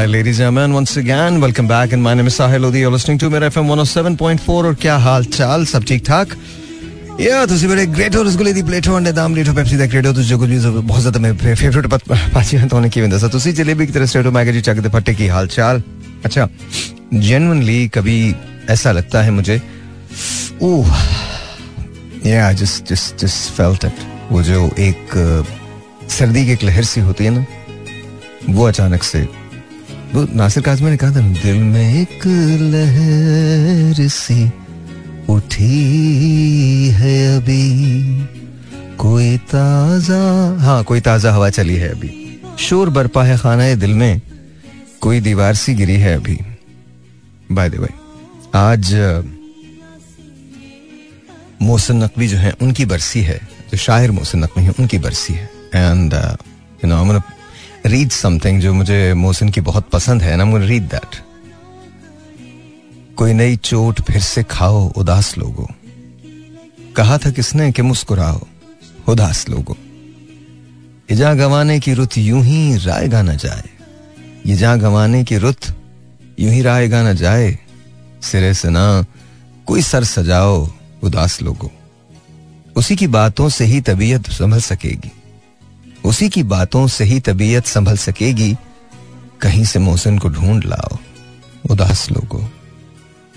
Hi, ladies and gentlemen. Once again, welcome back. And my name is Sahil Lodi. You're listening to मेरा FM 107.4 और क्या हाल चाल सब ठीक ठाक या ਤੁਸੀਂ ਬੜੇ ਗ੍ਰੇਟ ਹੋ ਰਸਗੁੱਲੇ ਦੀ ਪਲੇਟ ਹੋ ਅੰਡੇ ਦਾਮ ਲੇਟ ਹੋ ਪੈਪਸੀ ਦਾ ਕ੍ਰੇਡ ਹੋ ਤੁਸੀਂ ਕੁਝ ਵੀ ਬਹੁਤ ਜ਼ਿਆਦਾ ਮੇਰੇ ਫੇਵਰਿਟ ਪਾਸੀ ਹਾਂ ਤੁਹਾਨੂੰ ਕਿਵੇਂ ਦੱਸਾਂ ਤੁਸੀਂ ਜਲੇਬੀ ਦੀ ਤਰ੍ਹਾਂ ਸਟੇਟ ਹੋ ਮੈਂ ਕਿ ਜੀ ਚੱਕ ਦੇ ਫੱਟੇ ਕੀ ਹਾਲ ਚਾਲ अच्छा जेनवनली कभी ऐसा लगता है मुझे ओह yeah just just just felt it वो जो एक सर्दी की लहर सी होती है ना वो अचानक से वो नासिर काजमी ने कहा था, दिल में एक लहर सी उठी है अभी। कोई ताज़ा हाँ कोई ताज़ा हवा चली है अभी। शोर बरपा है खाना दिल में, कोई दीवार सी गिरी है अभी। बाय द वे आज मोहसिन नकवी जो है, उनकी बरसी है, जो शायर मोहसिन नकवी है, उनकी बरसी है। And you know read something जो मुझे मोहसिन की बहुत पसंद है ना रीड दैट कोई नई चोट फिर से खाओ, उदास लोगो। कहा था किसने कि मुस्कुराओ, उदास लोगो। इजा गवाने की रुत यूँ ही रायगा न जाए। ये जा गवाने की रुत यूँ ही रायगा न जाए, सिरे से ना कोई सर सजाओ, उदास लोगो। उसी की बातों से ही तबीयत संभल सकेगी। उसी की बातों से ही तबीयत संभल सकेगी। कहीं से मोहसिन को ढूंढ लाओ, उदास लोगो।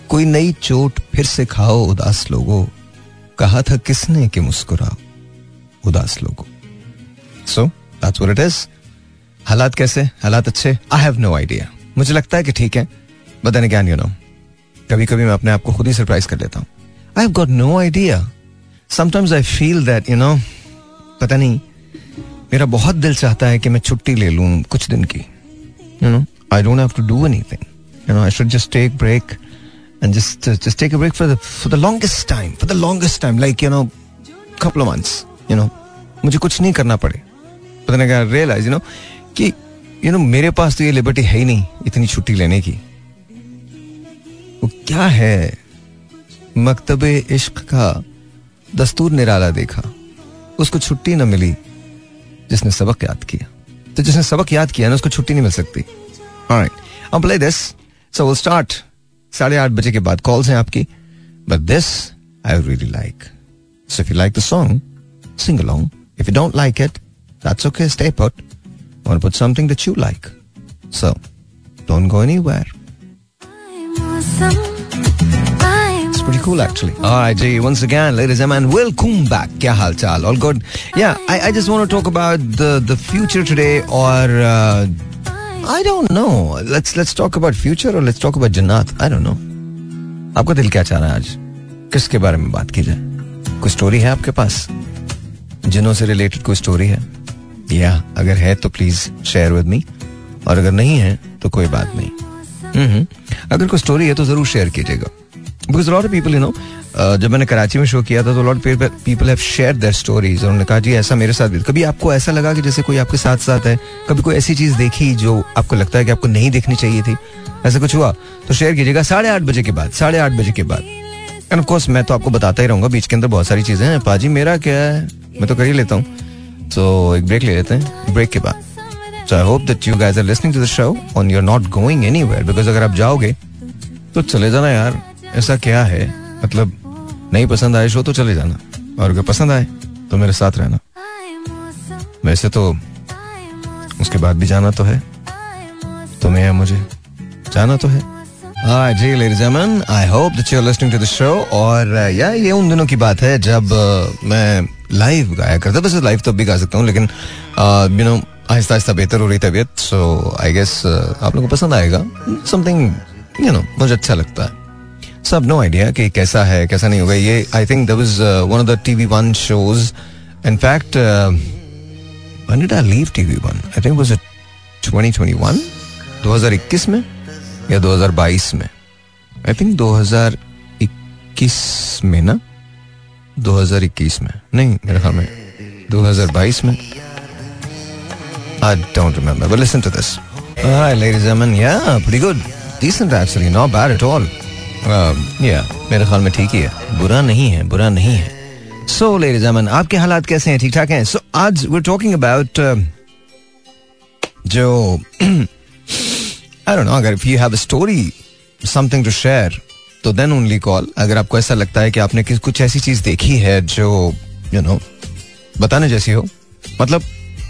कोई नई चोट फिर से खाओ, उदास लोगो। कहा था किसने कि मुस्कुराओ, उदास लोगो। So that's what it is हालात कैसे? हालात अच्छे? आई हैव नो आइडिया मुझे लगता है कि ठीक है। But then again you know कभी कभी मैं अपने आप को खुद ही सरप्राइज़ कर लेता हूँ। I have got no idea sometimes I feel that you know पता नहीं मेरा बहुत दिल चाहता है कि मैं छुट्टी ले लूँ कुछ दिन की you know I don't have to do anything you know I should just take break just uh, just take a break for the for the longest time for the longest time like you know couple of months you मुझे कुछ नहीं करना पड़े। पता नहीं क्या realise you know कि you know मेरे पास तो ये लिबर्टी है ही नहीं इतनी छुट्टी लेने की। वो क्या है? मकतब इश्क का दस्तूर निराला देखा। उसको छुट्टी न मिली। जिसने सबक याद किया। तो जिसने सबक याद किया ना, उसको छुट्टी नहीं मिल सकती। I'll play this. So we'll start साढ़े आठ बजे के बाद। कॉल्स हैं आपकी। But this I really like so if you like the song sing along if you don't like it that's okay stay put or put something that you like so don't go anywhere Pretty cool, actually. All right, Jay, once again, ladies and gentlemen, welcome back. Kya hal chal? All good? Yeah, I, I just want to talk about the, the future today or uh, I don't know let's let's talk about future और let's talk about जन्नत I don't no आपका दिल क्या चाह रहा है आज? किसके बारे में बात की जाए कोई स्टोरी है आपके पास? जिनों से रिलेटेड कोई स्टोरी है? या अगर है तो प्लीज़ शेयर विद मी और अगर नहीं है तो कोई बात नहीं। हम्म अगर कोई स्टोरी है तो ज़रूर शेयर कीजिएगा। Because lot of people you know जब मैंने कराची में शो किया था तो lot people have share their stories उन्होंने कहा, जी, ऐसा मेरे साथ भी कभी आपको ऐसा लगा कि जैसे कोई आपके साथ साथ है? कभी कोई ऐसी चीज़ देखी जो आपको लगता है कि आपको नहीं देखनी चाहिए थी? ऐसा कुछ हुआ? तो शेयर कीजिएगा साढ़े आठ बजे के बाद, साढ़े आठ बजे के बाद। एंड ऑफ़ कोर्स मैं तो आपको बताता ही रहूँगा, बीच के अंदर बहुत सारी चीज़ें हैं। पाजी, मेरा क्या है? मैं तो कर ही लेता हूँ। तो एक ब्रेक ले लेते हैं ब्रेक के बाद। So I hope that you guys are listening to the show on you are not going anywhere because अगर आप जाओगे तो चले जाना यार। ऐसा क्या है? मतलब नहीं पसंद आए शो तो चले जाना। और अगर पसंद आए तो मेरे साथ रहना। वैसे तो उसके बाद भी जाना तो है। तुम्हें या मुझे? जाना तो है। ये उन दिनों की बात है जब मैं लाइव गाया करता वैसे लाइव तो भी गा सकता हूँ, लेकिन यू नो आहिस्ता आहिस्ता बेहतर हो रही तबीयत। सो आई गेस आप लोगों को पसंद आएगा। समथिंग यू नो मुझे अच्छा लगता है। सब नो आइडिया कि कैसा है कैसा नहीं होगा ये I think there was one of the T V one shows in fact one did I leave T V one I think twenty twenty one दो हज़ार इक्कीस में या दो हज़ार बाईस में आई थिंक दो हज़ार इक्कीस में ना दो हज़ार इक्कीस में नहीं मेरे ख्याल में दो हज़ार बाईस में I don't remember but listen to this Hi, ladies and gentlemen. Yeah, pretty good. Decent, actually. Not bad at. या um, मेरे ख्याल में ठीक ही है। बुरा नहीं है बुरा नहीं है। सो लेडीज़ अमन आपके हालात कैसे हैं? ठीक ठाक हैं? सो आज वी टॉकिंग अबाउट जो आई डोंट नो अगर if you have a story something to share तो देन ओनली कॉल अगर आपको ऐसा लगता है कि आपने किस कुछ ऐसी चीज़ देखी है जो यू you नो know, बताने जैसी हो। मतलब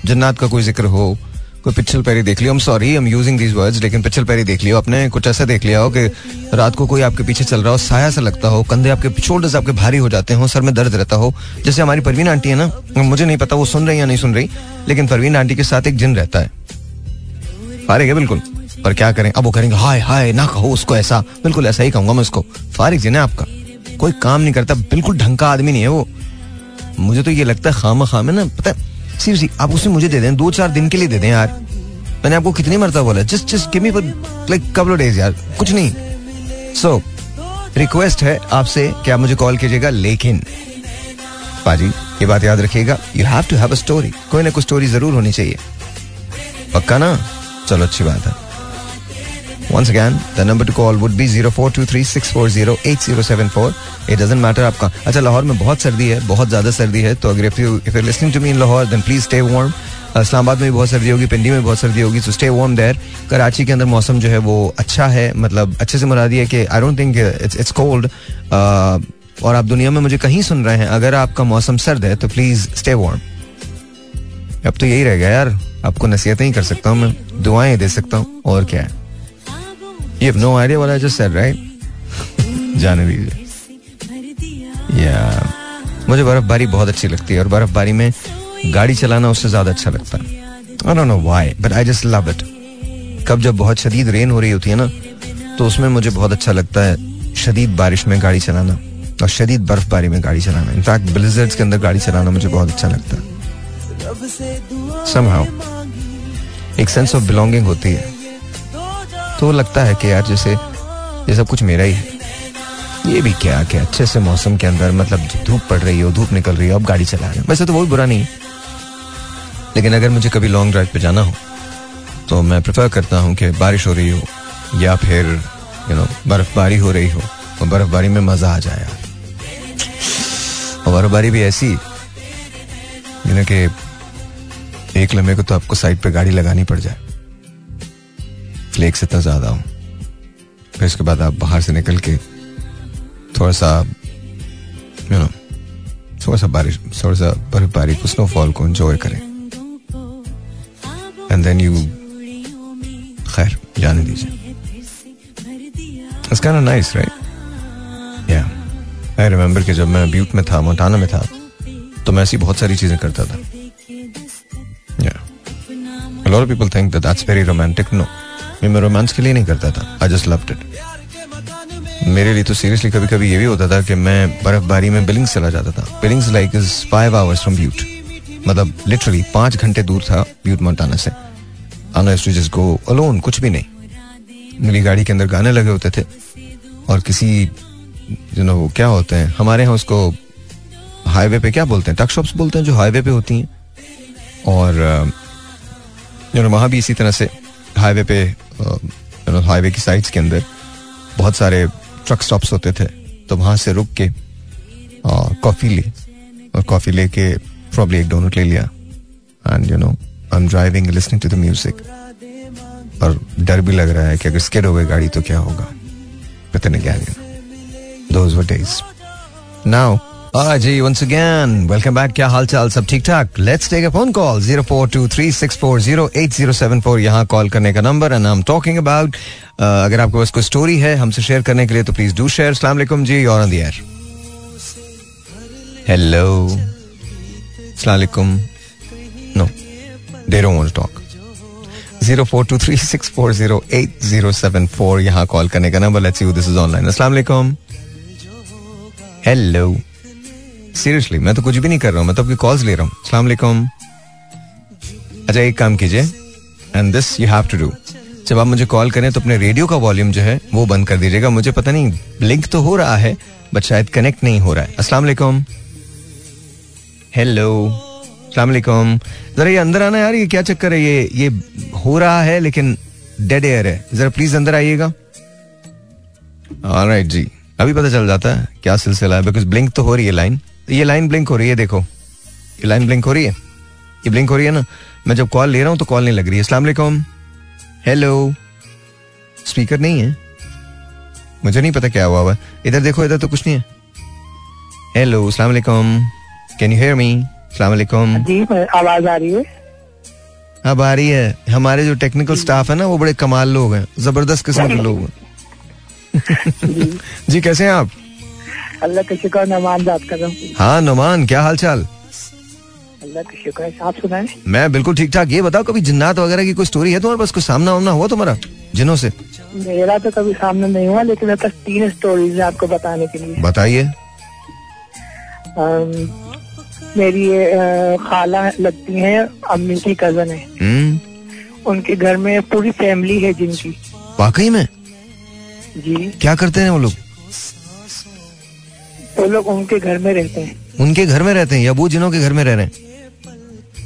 जन्नत का कोई ज़िक्र हो कोई पिछल पैरी देख लियो। Sorry I am using these words लेकिन पिछल पैरी देख लियो। आपने कुछ ऐसा देख लिया हो कि रात को कोई आपके पीछे चल रहा हो, साया सा लगता हो, कंधे आपके शोल्डर्स आपके भारी हो जाते हो, सर में दर्द रहता हो। जैसे हमारी परवीन आंटी है ना, मुझे नहीं पता, वो सुन रही या नहीं सुन रही, लेकिन परवीन आंटी के साथ एक जिन रहता है। फारिग बिल्कुल। पर क्या करें? अब वो करेंगे हाय हाय, ना कहो उसको ऐसा। बिल्कुल ऐसा ही कहूँगा मैं उसको। फारिग जिन है आपका। कोई काम नहीं करता, बिल्कुल ढंग का आदमी नहीं है वो। मुझे तो ये लगता है खामा खाम ना, पता है सीरियसली आप उसे मुझे दे दें दो चार दिन के लिए दे दें यार। मैंने आपको कितनी मरता बोला just just give me like couple days यार कुछ नहीं। सो so, रिक्वेस्ट है आपसे कि आप मुझे कॉल कीजिएगा लेकिन पाजी ये बात याद रखिएगा you have to have a story कोई ना कोई स्टोरी ज़रूर होनी चाहिए। पक्का ना? चलो अच्छी बात है। Once again, the number to call would be 0423-640-8074. It doesn't matter आपका अच्छा लाहौर में बहुत सर्दी है बहुत ज़्यादा सर्दी है तो अगर if you if you're listening to me in Lahore then please stay warm. Islamabad में भी बहुत सर्दी होगी पिंडी में बहुत सर्दी होगी तो स्टे वार्म देयर कराची के अंदर मौसम जो है वो अच्छा है मतलब अच्छे से मुरादी है कि I don't think it's it's cold और आप दुनिया में मुझे कहीं सुन रहे हैं अगर आपका मौसम सर्द है तो प्लीज़ स्टे वार्म अब तो यही रह गया यार आपको नसीहतें ही कर सकता हूँ मैं दुआएँ दे सकता हूँ और क्या है You have no idea what I just said, right? जाने दीजिए। या मुझे बर्फबारी बहुत अच्छी लगती है और बर्फबारी में गाड़ी चलाना उससे ज़्यादा अच्छा लगता है। I don't know why but I just love it कब जब बहुत शदीद रेन हो रही होती है ना तो उसमें मुझे बहुत अच्छा लगता है शदीद बारिश में गाड़ी चलाना और शदीद बर्फबारी में गाड़ी चलाना। इनफैक्ट ब्लिजर्ड्स के अंदर गाड़ी चलाना मुझे बहुत अच्छा लगता है। Somehow एक सेंस ऑफ़ बिलोंगिंग होती है। तो लगता है कि यार जैसे, ये सब कुछ मेरा ही है। ये भी क्या क्या अच्छे से मौसम के अंदर मतलब धूप पड़ रही हो, धूप निकल रही हो, अब गाड़ी चला रहे हो। वैसे तो बहुत बुरा नहीं लेकिन अगर मुझे कभी लॉन्ग ड्राइव पे जाना हो तो मैं प्रेफर करता हूँ कि बारिश हो रही हो, या फिर यू नो बर्फबारी हो रही हो, और बर्फबारी में मज़ा आ जाए। और बर्फबारी भी ऐसी यू नो कि एक लम्हे को तो आपको साइड पे गाड़ी लगानी पड़ जाए। फ्लेक्स इतना ज़्यादा हो फिर उसके बाद आप बाहर से निकल के थोड़ा सा यू नो थोड़ा सा बारिश थोड़ा सा बर्फबारी को स्नोफॉल को एंजॉय करें एंड देन यू खैर जाने दीजिए It's kind of nice, right? Yeah. I कि जब मैं ब्यूट में था मोटाना में था तो मैं ऐसी बहुत सारी चीज़ें करता था Yeah. A lot of people think that that's very romantic. No. मैं रोमांस के लिए नहीं करता था. आई जस्ट लव्ड इट मेरे लिए तो सीरियसली कभी कभी ये भी होता था कि मैं बर्फबारी में बिलिंग्स चला जाता था. Billings like is five hours from ब्यूट मतलब लिटरली पाँच घंटे दूर था ब्यूट मोटाना से. आना टू जस्ट गो अलोन कुछ भी नहीं. मेरी गाड़ी के अंदर गाने लगे होते थे. और किसी यू नो क्या होते हैं? हमारे यहाँ उसको हाईवे पे क्या बोलते हैं? टक शॉप्स बोलते हैं जो हाईवे पे होती हैं. और यू नो वहाँ भी इसी तरह से हाईवे पे हाईवे की साइड्स के अंदर बहुत सारे ट्रक स्टॉप्स होते थे। तो वहाँ से रुक के कॉफ़ी ली और कॉफ़ी लेके प्रॉब्ली एक डोनट ले लिया। And you know I am driving listening to the music और डर भी लग रहा है कि अगर स्केड हो गई गाड़ी तो क्या होगा? पता नहीं क्या those were days now Ah, जी once again, welcome back. क्या हाल चाल सब ठीक ठाक let's take a phone call zero four two three six four zero eight zero seven four यहाँ कॉल करने का number and I am talking about अगर आपके पास कोई स्टोरी है हमसे शेयर करने के लिए तो प्लीज़ डू शेयर जी और on the air hello no they don't want to talk zero four two three six four zero eight zero seven four यहाँ कॉल करने का number let's you this is online अस्सलाम वालेकुम hello seriously मैं तो कुछ भी नहीं कर रहा हूँ, मैं तो आपकी कॉल्स ले रहा हूँ। सलाम अलैकुम अच्छा एक काम कीजिए and this you have to do जब आप मुझे कॉल करें तो अपने रेडियो का वॉल्यूम जो है, वो बंद कर दीजिएगा। मुझे पता नहीं ब्लिंक तो हो रहा है बट शायद कनेक्ट नहीं हो रहा है। अस्सलाम वालेकुम हेलो अस्सलाम वालेकुम जरा ये अंदर आना यार, ये क्या चक्कर है? ये ये हो रहा है, लेकिन डेड एयर है। जरा प्लीज़ अंदर आइएगा। राइट जी। अभी पता चल जाता है, क्या सिलसिला है बिकॉज़ ब्लिंक तो हो रही है लाइन ये लाइन ब्लिंक हो रही है देखो। ये लाइन ब्लिंक हो रही है। ये ब्लिंक हो रही है ना। मैं जब कॉल ले रहा हूँ तो कॉल नहीं लग रही है। अस्सलाम हेलो स्पीकर नहीं है। मुझे नहीं पता क्या हुआ हुआ। इधर देखो इधर तो कुछ नहीं है। हेलो अस्सलाम वालेकुम। कैन यू हेयर मी अस्सलाम वालेकुम। जी आवाज़ आ रही है। अब आ रही है। हमारे जो टेक्निकल स्टाफ है ना वो बड़े कमाल लोग हैं। ज़बरदस्त किस्म के लोग हैं। जी कैसे हैं आप? अल्लाह का शुक्र नमान बात कर रहा हूँ। हाँ नुमान क्या हाल चाल अल्लाह का शुक्र आप सुनाए मैं बिल्कुल ठीक ठाक। ये बताओ कभी जिन्नात वगैरह की कोई स्टोरी है तुम्हारे पास? कोई सामना वामना हुआ तुम्हारा जिनों से? मेरा तो कभी सामने नहीं हुआ लेकिन मेरे पास तीन स्टोरीज है आपको बताने के लिए। बताइए। मेरी ये, खाला लगती हैं अम्मी की कज़न है। हम्म। उनके घर में पूरी फैमिली है जिनकी। वाकई में? जी। क्या करते हैं वो लोग? वो लोग उनके घर में रहते हैं। उनके घर में रहते हैं या वो जिनों के घर में रह रहे हैं?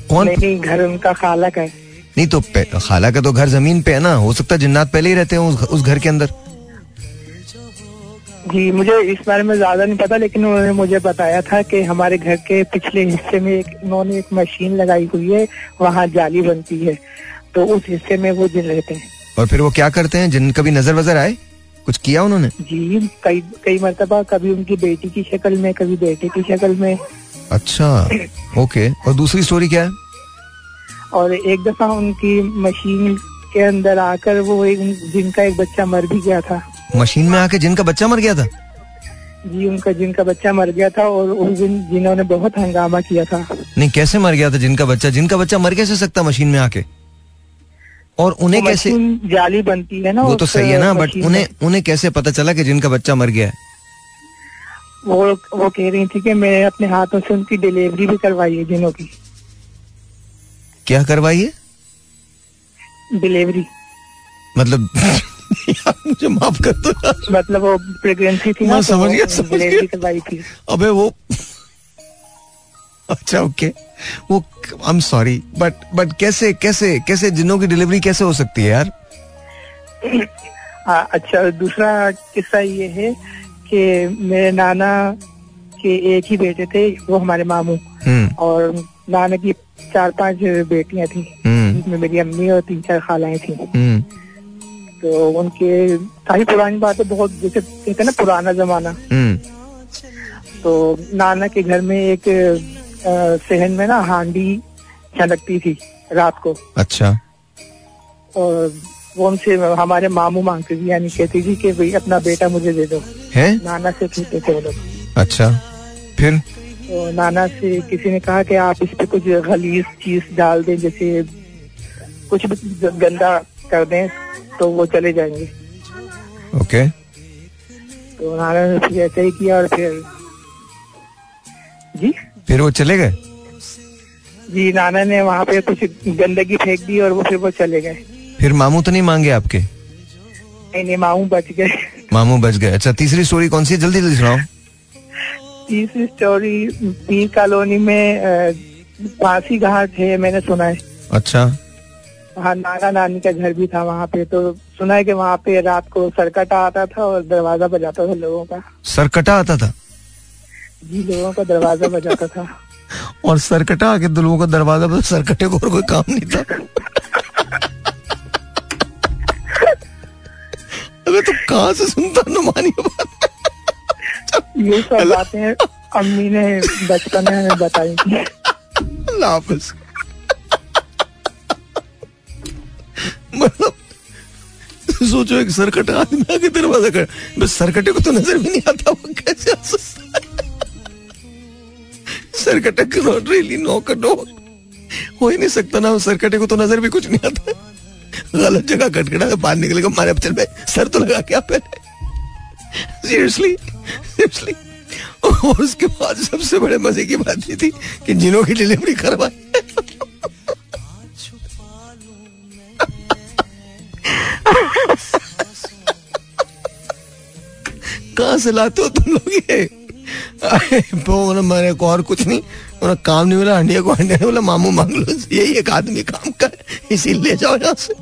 कौन? नहीं नहीं घर उनका खाला का है। नहीं तो खाला का तो घर ज़मीन पे है ना? हो सकता है जिन्नात पहले ही रहते हैं उस, उस घर के अंदर। जी मुझे इस बारे में ज़्यादा नहीं पता लेकिन उन्होंने मुझे बताया था कि हमारे घर के पिछले हिस्से में एक उन्होंने एक मशीन लगाई हुई है वहाँ जाली बनती है। तो उस हिस्से में वो जिन रहते हैं। और फिर वो क्या करते हैं? जिन कभी नज़र वजर आए? कुछ किया उन्होंने? जी कई कई मरतबा कभी उनकी बेटी की शक्ल में कभी बेटे की शक्ल में। अच्छा ओके। और दूसरी स्टोरी क्या है? और एक दफ़ा उनकी मशीन के अंदर आकर वो एक जिनका एक बच्चा मर भी गया था। मशीन में आके जिनका बच्चा मर गया था? जी उनका जिनका बच्चा मर गया था और उस दिन जिन्होंने बहुत हंगामा किया था। नहीं कैसे मर गया था जिनका बच्चा? जिनका बच्चा मर कैसे सकता मशीन में आके? और उन्हें वो कैसे जाली बनती है ना वो तो सही है ना बट उन्हें उन्हें कैसे पता चला कि जिनका बच्चा मर गया है? वो वो कह रही थी कि मैं अपने हाथों से उनकी डिलीवरी भी करवाई है जिनों की। क्या करवाइए डिलीवरी मतलब मुझे माफ़ कर दो मतलब वो प्रेगनेंसी थी ना समझ गया, समझ गया। डिलीवरी करवाई थी। अबे वो अच्छा ओके वो I am sorry but but कैसे कैसे कैसे जिनों की डिलीवरी कैसे हो सकती है यार? हाँ अच्छा दूसरा किस्सा ये है कि मेरे नाना के एक ही बेटे थे वो हमारे मामू। हम्म। और नाना की चार पाँच बेटियाँ थी। हम्म। जिसमें मेरी अम्मी और तीन चार खालाएँ थी। हम्म। तो उनके सारी पुरानी बात है बहुत जैसे कहते हैं ना पुराना जमाना। तो नाना के घर में एक सहन में ना हांडी झलकती थी रात को। अच्छा। और वो उनसे हमारे मामू मांगती थी यानी कहती थी कि भाई अपना बेटा मुझे दे दो। है? नाना से कहते थे वो लोग। अच्छा। फिर? तो नाना से किसी ने कहा कि आप इस पे कुछ गलीज चीज़ डाल दें जैसे कुछ भी गंदा कर दें तो वो चले जाएँगे। ओके। तो नाना ने फिर ऐसा ही किया और फिर जी? फिर वो चले गए? जी नाना ने वहाँ पे कुछ गंदगी फेंक दी और वो फिर वो चले गए। फिर मामू तो नहीं मांगे आपके? नहीं नहीं मामू बच गए। मामू बच गए। अच्छा तीसरी स्टोरी कौन सी जल्दी जल्दी सुनाओ। तीसरी स्टोरी पीर कॉलोनी में फांसी घाट है मैंने सुना है। अच्छा। वहाँ नाना नानी का घर भी था वहाँ पे तो सुना है कि वहाँ पे रात को सरकटा आता था और दरवाज़ा बजाता था लोगों का। सरकटा आता था? जी लोगों का दरवाज़ा बजाता था। और सरकटा आके दुल्हों का दरवाज़ा पर सरकटे को और कोई काम नहीं था। अबे तो कहाँ से सुनता नुमानी बात? ये सब बातें अम्मी ने बचपन में हमें बताई थी। हाफिज। मतलब सोचो एक सरकट आदमी आके दरवाज़ा कर बस सरकटे को तो नज़र भी नहीं आता वो कैसे? सरकटे के not really knock a door हो ही नहीं सकता ना, सरकटे को तो नज़र भी कुछ नहीं आता। गलत जगह कटकटा बाहर निकलेगा मारे, अब चल सर तो लगा क्या पहले सीरियसली सीरियसली और उसके बाद सबसे बड़े मज़े की बात ये थी कि जिनों की डिलीवरी करवाई। कहाँ से लाते हो तुम लोग ये? बोला मैंने को और कुछ नहीं उन्हें काम नहीं मिला हंडिया को ने बोला मामू मांग लो यही एक आदमी काम का है इसीलिए जाओ यहाँ से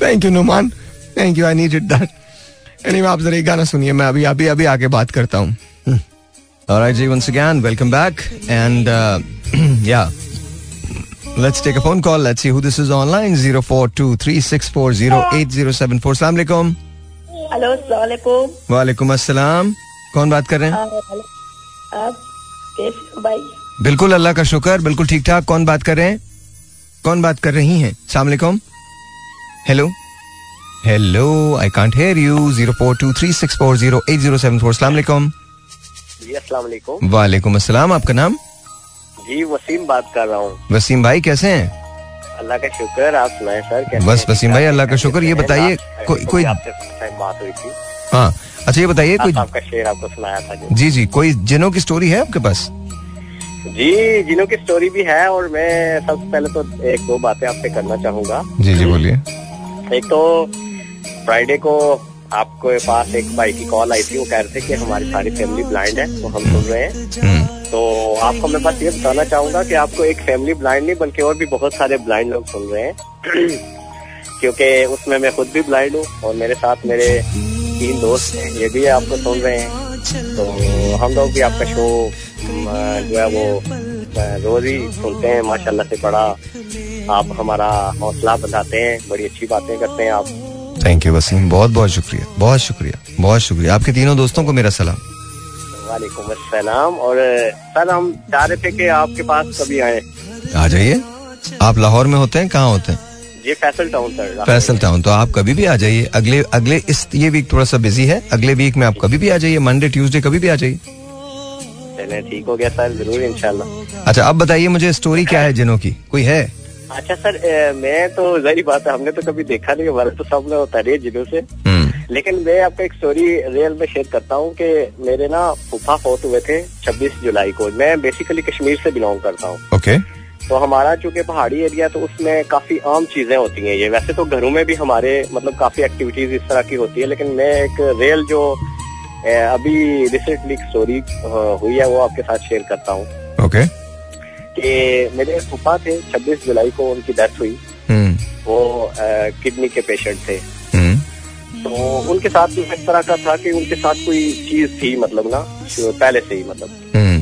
thank you Numan thank you I needed that anyway आप जरा गाना सुनिए मैं अभी अभी अभी आके बात करता हूँ Alright, जी once again welcome back and uh, yeah Let's take a phone call. Let's see who this is online. 0423640807. Assalamu alaikum. Hello सलामकुम वालेकुम। अस्सलाम। कौन बात कर रहे हैं? आप कैसे भाई? बिल्कुल अल्लाह का शुक्र बिल्कुल ठीक ठाक। कौन बात कर रहे हैं? कौन बात कर रही हैं? सलाम अलैकुम hello. Hello I can't hear you zero four two three six four zero eight zero seven four. सलाम अलैकुम जी अस्सलाम वालेकुम। वालेकुम अस्सलाम। आपका नाम? जी वसीम बात कर रहा हूँ। वसीम भाई कैसे हैं? अल्लाह का शुक्र आप सुनाए सर कैसे बस वसीम भाई, अल्लाह का शुक्र। ये बताइए, कोई- कोई- first time बात हुई थी। हाँ अच्छा ये बताइए कोई आपका शेर आपको सुनाया था जी। जी कोई जिनों की स्टोरी है आपके पास? जी जिनों की स्टोरी भी है और मैं सबसे पहले तो एक दो बातें आपसे करना चाहूँगा। जी जी बोलिए। एक तो फ्राइडे को आपको पास एक भाई की कॉल आई थी वो कह रहे थे कि हमारी सारी फैमिली ब्लाइंड है तो हम सुन रहे हैं। हम्म, तो आपको मैं बस ये बताना चाहूँगा कि आपको एक फैमिली ब्लाइंड नहीं बल्कि और भी बहुत सारे ब्लाइंड लोग सुन रहे हैं। क्योंकि उसमें मैं खुद भी ब्लाइंड हूँ और मेरे साथ मेरे तीन दोस्त हैं ये भी आपको सुन रहे हैं। तो हम लोग भी आपका शो जो है वो रोज ही सुनते हैं माशाल्लाह से बड़ा आप हमारा हौसला बढ़ाते हैं बड़ी अच्छी बातें करते हैं आप। Thank you Waseem. बहुत बहुत शुक्रिया। बहुत शुक्रिया। बहुत शुक्रिया। आपके तीनों दोस्तों को मेरा सलाम। वालेकुम अस्सलाम। और सर हम चाह रहे थे कि आपके पास कभी आए। आ जाइए। आप लाहौर में होते हैं? कहाँ होते हैं? ये Faisal Town sir. Faisal Town. तो आप कभी भी आ जाइए। अगले अगले इस ये वीक थोड़ा सा बिज़ी है। अगले वीक में आप कभी भी आ जाइए। मंडे ट्यूसडे कभी भी आ जाइए। चले ठीक हो गया सर। ज़रूर इंशाल्लाह। अच्छा अब बताइए मुझे स्टोरी क्या है जिनों की? कोई है? अच्छा सर अ, मैं तो जही बात है हमने तो कभी देखा नहीं हमारे तो सब लोग होता है जिनों से। हम्म, लेकिन मैं आपको एक स्टोरी रियल में शेयर करता हूँ कि मेरे ना फूफा फौत हुए थे 26 जुलाई को। मैं बेसिकली कश्मीर से बिलोंग करता हूँ। ओके तो हमारा चूँकि पहाड़ी एरिया तो उसमें काफ़ी आम चीज़ें होती हैं ये। वैसे तो घरों में भी हमारे मतलब काफ़ी एक्टिविटीज़ इस तरह की होती है लेकिन मैं एक रियल जो अभी रिसेंटली स्टोरी हुई है वो आपके साथ शेयर करता हूँ। ओके कि मेरे फूफा थे 26 जुलाई को उनकी डेथ हुई। हम्म, वो किडनी के पेशेंट थे। हम्म, तो उनके साथ भी इस तरह का था कि उनके साथ कोई चीज़ थी मतलब ना पहले से ही मतलब। हम्म,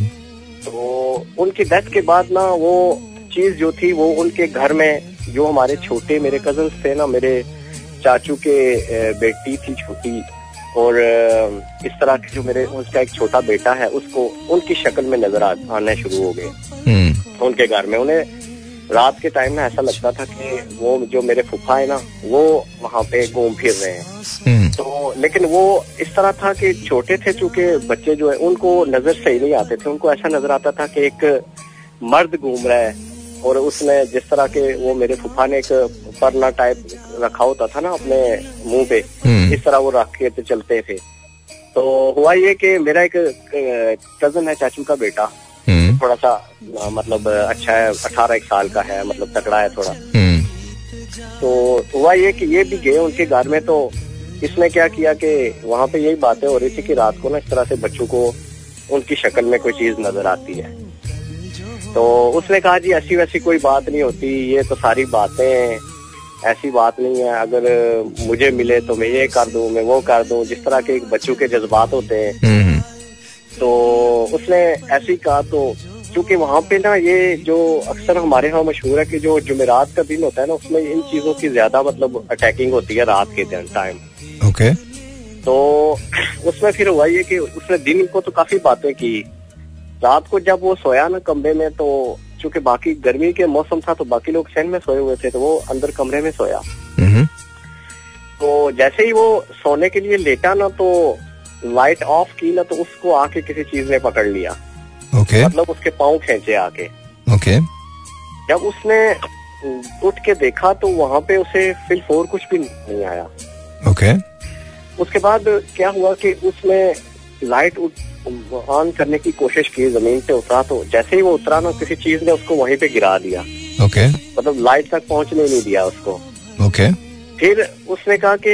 तो उनकी डेथ के बाद ना वो चीज़ जो थी वो उनके घर में जो हमारे छोटे मेरे कज़न थे ना मेरे चाचू के बेटी थी छोटी और इस तरह के जो मेरे उसका एक छोटा बेटा है उसको उनकी शक्ल में नज़र आने शुरू हो गए। उनके घर में। उन्हें रात के टाइम में ऐसा लगता था कि वो जो मेरे फूफा है ना वो वहाँ पे घूम फिर रहे हैं। हम्म, तो लेकिन वो इस तरह था कि छोटे थे चूँकि बच्चे जो है उनको नज़र सही नहीं आते थे। उनको ऐसा नज़र आता था कि एक मर्द घूम रहा है और उसने जिस तरह के वो मेरे फूफा ने एक परना टाइप रखा होता था ना अपने मुँह पे हम्म, इस तरह वो रख के तो चलते थे। तो हुआ ये कि मेरा एक कज़न है चाचू का बेटा। थोड़ा सा मतलब अच्छा है अठारह एक साल का है मतलब तगड़ा है थोड़ा। हम्म, तो हुआ ये कि ये भी गए उनके घर में तो इसने क्या किया कि वहाँ पे यही बातें हो रही थी कि रात को ना इस तरह से बच्चों को उनकी शक्ल में कोई चीज़ नज़र आती है। तो उसने कहा जी ऐसी वैसी कोई बात नहीं होती ये तो सारी बातें ऐसी बात नहीं है अगर मुझे मिले तो मैं ये कर दूँ मैं वो कर दूँ। जिस तरह के बच्चों के जज्बात होते हैं हम्म, तो उसने ऐसे ही कहा तो क्योंकि वहाँ पे ना ये जो अक्सर हमारे यहाँ मशहूर है कि जो जुमेरात का दिन होता है ना उसमें इन चीज़ों की ज़्यादा मतलब अटैकिंग होती है रात के दिन टाइम ओके तो उसमें फिर हुआ ये कि उसने दिन को तो काफ़ी बातें की। रात को जब वो सोया ना कमरे में तो चूँकि बाकी गर्मी के मौसम था तो बाकी लोग सहन में सोए हुए थे तो वो अंदर कमरे में सोया। हम्म, तो जैसे ही वो सोने के लिए लेटा ना तो लाइट ऑफ़ की ना तो उसको आके किसी चीज़ ने पकड़ लिया ओके okay. मतलब उसके पाँव खेचे आके ओके okay. जब उसने उठ के देखा तो वहाँ पे उसे फिल फोर कुछ भी नहीं आया ओके okay. उसके बाद क्या हुआ कि उसने लाइट ऑन करने की कोशिश की ज़मीन पे उतरा तो जैसे ही वो उतरा ना किसी चीज़ ने उसको वहीं पे गिरा दिया ओके okay. मतलब लाइट तक पहुँचने नहीं दिया उसको ओके okay. फिर उसने कहा कि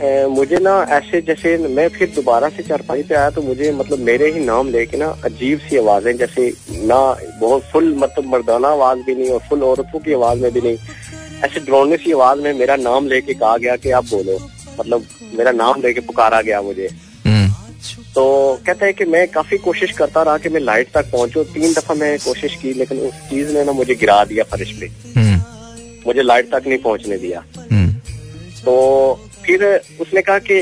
मुझे ना ऐसे जैसे मैं फिर दोबारा से चारपाई पे आया तो मुझे मतलब मेरे ही नाम लेके ना अजीब सी आवाज़ें जैसे ना बहुत फुल मतलब मर्दाना आवाज़ भी नहीं और फुल औरतों की आवाज़ में भी नहीं। ऐसे ड्रोने सी आवाज़ में मेरा नाम लेके कहा गया कि आप बोलो। मतलब मेरा नाम लेके पुकारा गया मुझे। हम्म, तो कहता है कि मैं काफ़ी कोशिश करता रहा कि मैं लाइट तक पहुंचूं। तीन दफ़ा मैं कोशिश की लेकिन उस चीज़ ने ना मुझे गिरा दिया फरिश पे हम्म। मुझे लाइट तक नहीं पहुँचने दिया। हम्म। तो फिर उसने कहा कि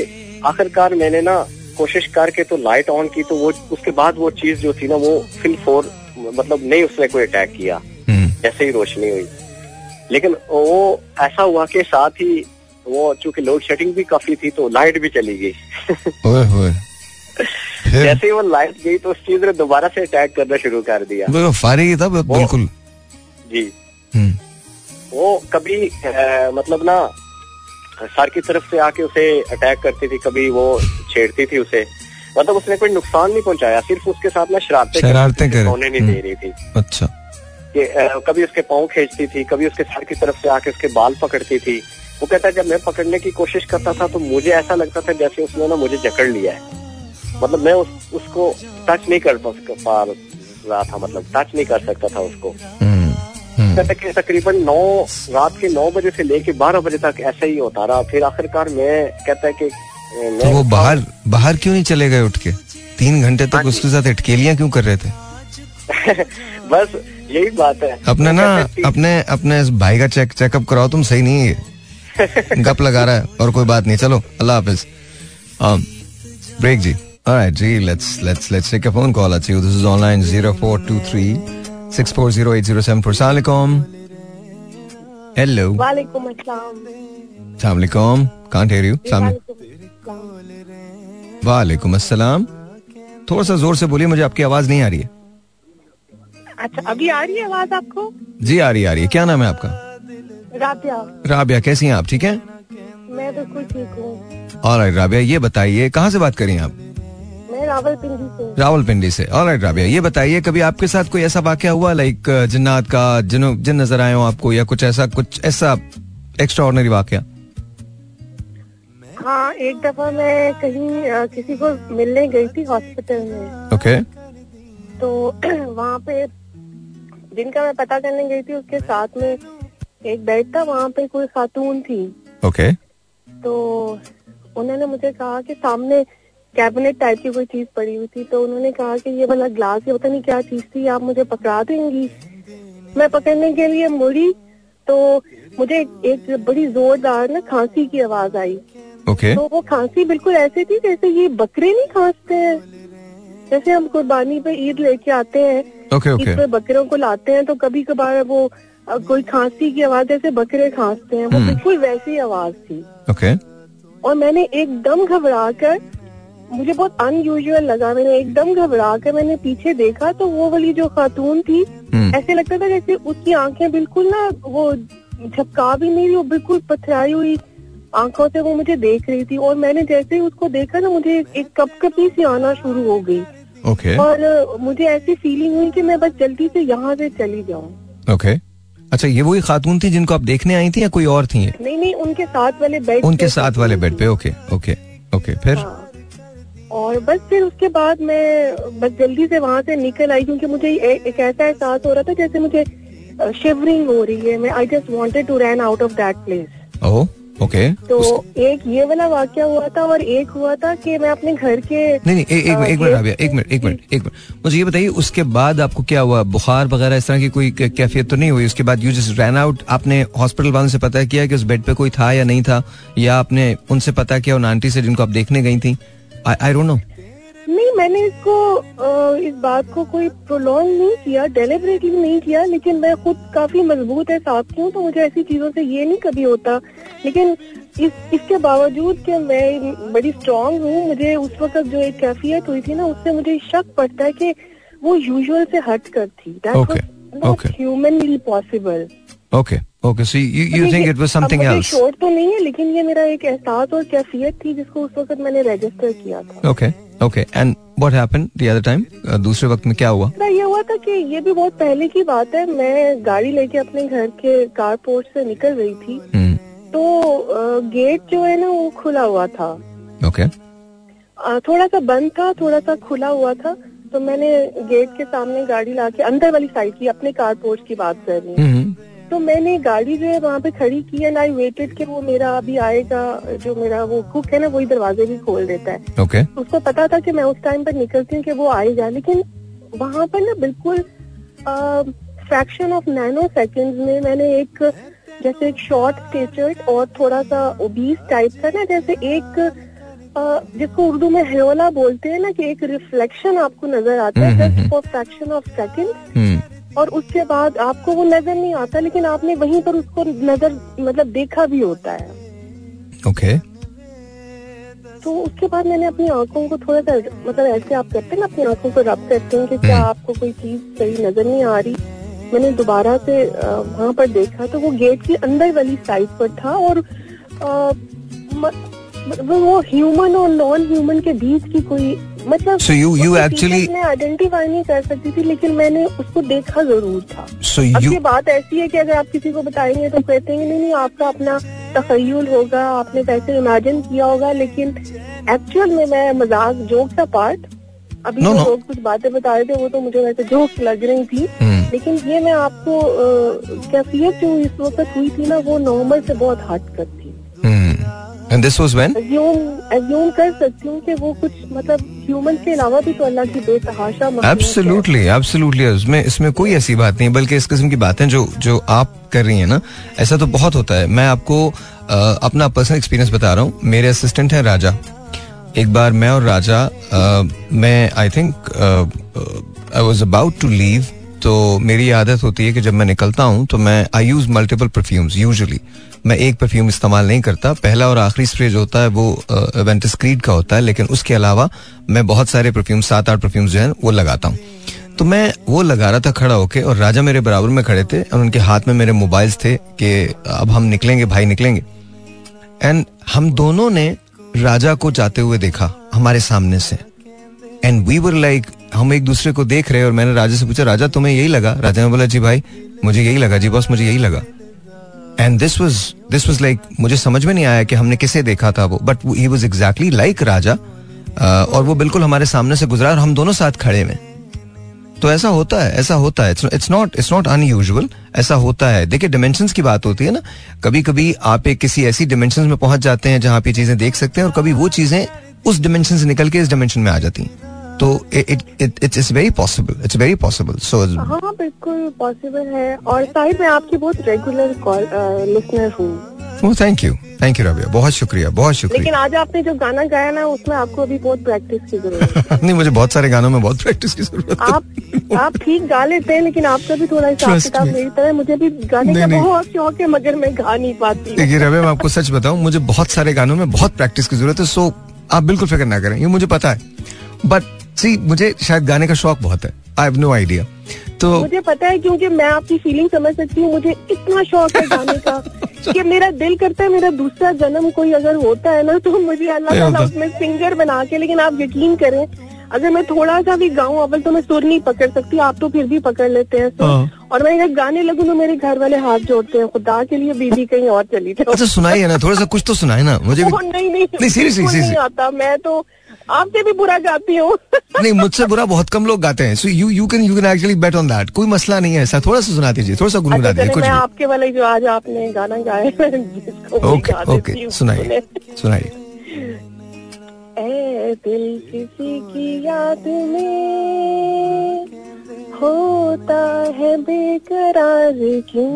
आखिरकार मैंने ना कोशिश करके तो लाइट ऑन की तो वो उसके बाद वो चीज़ जो थी ना वो फिल फोर मतलब नहीं उसने कोई अटैक किया। हम्म। जैसे ही रोशनी हुई। लेकिन वो ऐसा हुआ कि साथ ही वो चूँकि लोड शेडिंग भी काफ़ी थी तो लाइट भी चली गई। ओए जैसे ही वो लाइट गई तो उस चीज़ ने दोबारा से अटैक करना शुरू कर दिया। वो ही था बिल्कुल। जी। हम्म। वो कभी मतलब ना सर की तरफ़ से आके उसे अटैक करती थी कभी वो छेड़ती थी उसे। मतलब उसने कोई नुकसान नहीं पहुँचाया सिर्फ़ उसके साथ ना शरारतें शरारतें थी, करे। नहीं दे रही थी। अच्छा। कि कभी उसके पाँव खींचती थी कभी उसके सर की तरफ़ से आके उसके बाल पकड़ती थी। वो कहता है जब मैं पकड़ने की कोशिश करता था तो मुझे ऐसा लगता था जैसे उसने ना मुझे जकड़ लिया है। मतलब मैं उस, उसको टच नहीं कर पा पा रहा था मतलब टच नहीं कर सकता था उसको। हम्म कि तकरीबन नौ रात के नौ बजे से लेके बारह बजे तक ऐसा ही होता रहा। फिर आखिरकार मैं कहता है कि तो वो बाहर बाहर क्यों नहीं चले गए उठ के? तीन घंटे तक उसके साथ अटकेलियाँ क्यों कर रहे थे? बस यही बात है। अपने ना कहते हैं, अपने अपने इस भाई का चेक चेकअप कराओ तुम सही नहीं है गप लगा रहा है और कोई बात नहीं। चलो अल्लाह हाफिज। ब्रेक जी। Alright, जी let's let's let's take a phone call at you. This is online 0423 6408074. Assalamualaikum. Hello. वालेकुम अस्सलाम Assalamualaikum. Can't hear you. Assalamu- वालेकुम अस्सलाम थोड़ा सा ज़ोर से बोलिए मुझे आपकी आवाज़ नहीं आ रही है। अच्छा अभी आ रही है आवाज़ आपको? जी आ रही आ रही है। क्या नाम है आपका? राबिया। राबिया कैसी हैं आप? ठीक है? मैं बिल्कुल ठीक हूँ। और राबिया ये बताइए कहाँ से बात करें आप? मैं रावलपिंडी से। रावलपिंडी से। और राबिया ये बताइए कभी आपके साथ कोई ऐसा वाक्य हुआ लाइक जिन्नात का जिन जिन नज़र आए हो आपको या कुछ ऐसा कुछ ऐसा एक्स्ट्रा ऑर्डनरी वाक्य? हाँ एक दफ़ा मैं कहीं अ, किसी को मिलने गई थी हॉस्पिटल में। ओके तो वहाँ पे जिनका मैं पता करने गई थी उसके साथ में एक बेड था वहाँ पे कोई खातून थी। Okay okay. तो उन्होंने मुझे कहा कि सामने कैबिनेट टाइप की कोई चीज़ पड़ी हुई थी तो उन्होंने कहा कि ये वाला ग्लास ये पता नहीं क्या चीज़ थी आप मुझे पकड़ा देंगी। मैं पकड़ने के लिए मुड़ी तो मुझे एक, बड़ी जोरदार ना खांसी की आवाज़ आई। ओके तो वो खांसी बिल्कुल ऐसी थी जैसे ये बकरे नहीं खांसते हैं। जैसे हम कुर्बानी पे ईद लेके आते हैं ओके ईद पे बकरों को लाते हैं तो कभी कभार वो कोई खांसी की आवाज़ जैसे बकरे खांसते हैं वो हम्म। बिल्कुल वैसी आवाज़ थी। ओके और मैंने एकदम घबरा कर मुझे बहुत अनयूजुअल लगा। मैंने एकदम घबरा कर मैंने पीछे देखा तो वो वाली जो खातून थी हम्म। ऐसे लगता था जैसे उसकी आँखें बिल्कुल ना वो झपका भी नहीं रही वो बिल्कुल पथराई हुई आँखों से वो मुझे देख रही थी। और मैंने जैसे ही उसको देखा ना मुझे एक- कपकपी सी आना शुरू हो गई। ओके और मुझे ऐसी फीलिंग हुई कि मैं बस जल्दी से यहाँ से चली जाऊँ। ओके अच्छा ये वही खातून थी जिनको आप देखने आई थी या कोई और थी नहीं नहीं उनके साथ वाले बेड उनके साथ वाले बेड पे ओके ओके ओके फिर? हाँ। और बस फिर उसके बाद मैं बस जल्दी से वहाँ से निकल आई क्योंकि मुझे ए- एक ऐसा एहसास हो रहा था जैसे मुझे शिवरिंग हो रही है। मैं I just wanted to run out of that place oh okay तो उस... एक ये वाला वाक्य हुआ था और एक हुआ था कि मैं अपने घर के नहीं नहीं एक एक मिनट राबिया एक मिनट एक मिनट एक मिनट। मुझे ये बताइए उसके बाद आपको क्या हुआ? बुखार वगैरह इस तरह की कोई कैफियत तो नहीं हुई? उसके बाद यू जस्ट रैन आउट आपने हॉस्पिटल वालों से पता किया कि उस बेड पे कोई था या नहीं था? या आपने उनसे पता किया उन आंटी से जिनको आप देखने गई थी? आई डोंट नो नहीं मैंने इसको इस बात को कोई प्रोलॉन्ग नहीं किया डेलिबरेटली नहीं किया लेकिन मैं खुद काफ़ी मज़बूत है साथ की हूँ तो मुझे ऐसी चीज़ों से ये नहीं कभी होता। लेकिन इस इसके बावजूद कि मैं बड़ी स्ट्रांग हूँ मुझे उस वक्त जो एक कैफियत हुई थी ना उससे मुझे शक पड़ता है कि वो यूजुअल से हट कर थी। Okay, okay. Humanly possible okay okay so you you think it was something else शोर तो नहीं है लेकिन ये मेरा एक एहसास और कैफियत थी जिसको उस वक्त मैंने रजिस्टर किया था। Okay okay and what happened the other time दूसरे वक्त में क्या हुआ? ये हुआ था कि ये भी बहुत पहले की बात है मैं गाड़ी लेके अपने घर के कारपोर्ट से निकल रही थी। हम्म तो गेट जो है ना वो खुला हुआ था। ओके अ, थोड़ा सा बंद था थोड़ा सा खुला हुआ था। तो मैंने गेट के सामने गाड़ी लाके अंदर वाली साइड की अपने कार कारपोर्ट की बात कर रही हूँ। हम्म तो मैंने गाड़ी जो है वहाँ पे खड़ी की एंड आई वेटेड कि वो मेरा अभी आएगा जो मेरा वो कुक है ना वही दरवाजे भी खोल देता है। ओके उसको पता था कि मैं उस टाइम पर निकलती हूँ कि वो आएगा लेकिन वहाँ पर ना बिल्कुल फ्रैक्शन ऑफ़ नैनो सेकंड्स में मैंने एक जैसे एक शॉर्ट स्टेचर्ड और थोड़ा सा ओबीस टाइप का ना जैसे एक जिसको उर्दू में हेोला बोलते हैं ना कि एक रिफ्लेक्शन आपको नज़र आता है just for fraction of second और उसके बाद आपको वो नज़र नहीं आता लेकिन आपने वहीं पर उसको नज़र मतलब देखा भी होता है। ओके तो उसके बाद मैंने अपनी आँखों को थोड़ा सा मतलब ऐसे आप करते हैं ना अपनी आँखों को रब करते हैं कि क्या हम्म। आपको कोई चीज़ सही नज़र नहीं आ रही। मैंने दोबारा से वहाँ पर देखा तो वो गेट की अंदर वाली साइड पर था और अ, म- वो ह्यूमन और नॉन ह्यूमन के बीच की कोई मतलब So you- you actually- मैं आइडेंटिफाई नहीं कर सकती थी लेकिन मैंने उसको देखा ज़रूर था। सो अब यू ये बात ऐसी है कि अगर आप किसी को बताएँगे तो कहते हैं नहीं नहीं आपका अपना तखयुल होगा आपने वैसे इमेजिन किया होगा लेकिन एक्चुअल में मैं मज़ाक जोक का पार्ट अभी No, जो no. लोग कुछ बातें बता रहे थे वो तो मुझे वैसे जोक लग रही थी। हम्म लेकिन ये मैं आपको कैफियत जो इस वक्त हुई थी ना वो नॉर्मल से बहुत हट कर थी and this was when assume कर सकती हूँ कि वो कुछ मतलब ह्यूमन के अलावा भी तो अल्लाह की बेतहाशा। एब्सोल्युटली एब्सोल्युटली इसमें इसमें कोई ऐसी बात नहीं बल्कि इस किस्म की बातें जो जो आप कर रही हैं ना ऐसा तो बहुत होता है। मैं आपको अ, अपना पर्सनल एक्सपीरियंस बता रहा हूँ। मेरे असिस्टेंट हैं राजा। एक बार मैं और राजा अ, मैं I think I was about to leave तो मेरी आदत होती है कि जब मैं निकलता हूँ तो मैं I use multiple perfumes usually मैं एक परफ्यूम इस्तेमाल नहीं करता। पहला और आखिरी स्प्रे जो होता है वो वेंटिस क्रीड का होता है, लेकिन उसके अलावा मैं बहुत सारे परफ्यूम सात आठ परफ्यूम्स जो है, वो लगाता हूँ। तो मैं वो लगा रहा था खड़ा होके और राजा मेरे बराबर में खड़े थे और उनके हाथ में मेरे मोबाइल्स थे कि अब हम निकलेंगे, भाई निकलेंगे। एंड हम दोनों ने राजा को जाते हुए देखा, हमारे सामने से। एंड वी वर लाइक हम एक दूसरे को देख रहे और मैंने राजा से पूछा, राजा, तुम्हें यही लगा? राजा ने बोला, जी भाई, मुझे यही लगा, जी बॉस, मुझे यही लगा. And this was this was like मुझे समझ में नहीं आया कि हमने किसे देखा था वो। But he was exactly like Raja और वो बिल्कुल हमारे सामने से गुजरा और हम दोनों साथ खड़े में तो ऐसा होता है, ऐसा होता है। It's not it's not unusual ऐसा होता है। देखिए डिमेंशंस की बात होती है ना कभी कभी आप एक किसी ऐसी डिमेंशन में पहुँच जाते हैं जहाँ आप ये चीज़ें देख सकते हैं और कभी वो चीज़ें उस डिमेंशन से निकल के इस डिमेंशन में आ जाती हैं। तो it it it's very possible it's very possible so हाँ बिल्कुल पॉसिबल है। और साहिब मैं आपकी बहुत रेगुलर कॉल लिसनर हूँ। वो thank you thank you Rabia बहुत शुक्रिया बहुत शुक्रिया। लेकिन आज आपने जो गाना गाया ना उसमें आपको अभी बहुत प्रैक्टिस की ज़रूरत है। नहीं मुझे बहुत सारे गानों में बहुत प्रैक्टिस की ज़रूरत है। आप आप ठीक गा लेते हैं लेकिन आपका भी थोड़ा हिसाब किताब मेरी तरह मुझे भी गाने का बहुत शौक है मगर मैं गा नहीं पाती। देखिए रवि मैं आपको सच बताऊँ मुझे बहुत सारे गानों में बहुत प्रैक्टिस की ज़रूरत है। सो आप बिल्कुल फ़िक्र ना करें। ये मुझे पता है। बट सी मुझे शायद गाने का शौक बहुत है आई हैव नो आइडिया तो मुझे पता है क्योंकि मैं आपकी फीलिंग समझ सकती हूँ मुझे इतना शौक है गाने का कि मेरा दिल करता है मेरा दूसरा जन्म कोई अगर होता है ना तो मुझे अल्लाह ताला उसमें सिंगर बना के लेकिन आप यकीन करें अगर मैं थोड़ा सा भी गाऊं अव्वल तो मैं सुर नहीं पकड़ सकती आप तो फिर भी पकड़ लेते हैं सुर हाँ। और मैं जब गाने लगूं तो मेरे घर वाले हाथ जोड़ते हैं खुदा के लिए बीबी कहीं और चली जाओ अच्छा सुनाइए ना थोड़ा सा कुछ तो सुनाए ना मुझे भी नहीं. नहीं आता मैं तो आपसे भी बुरा गाती हूँ। नहीं मुझसे बुरा बहुत कम लोग गाते हैं। So you you can you can actually bet on that कोई मसला नहीं है ऐसा। थोड़ा सा सुना दीजिए थोड़ा सा गुनगुना अच्छा दीजिए कुछ मैं आपके वाले जो आज आपने गाना गाया ओके ओके सुनाइए सुनाइए। दिल किसी की याद में होता है बेकरार क्यों?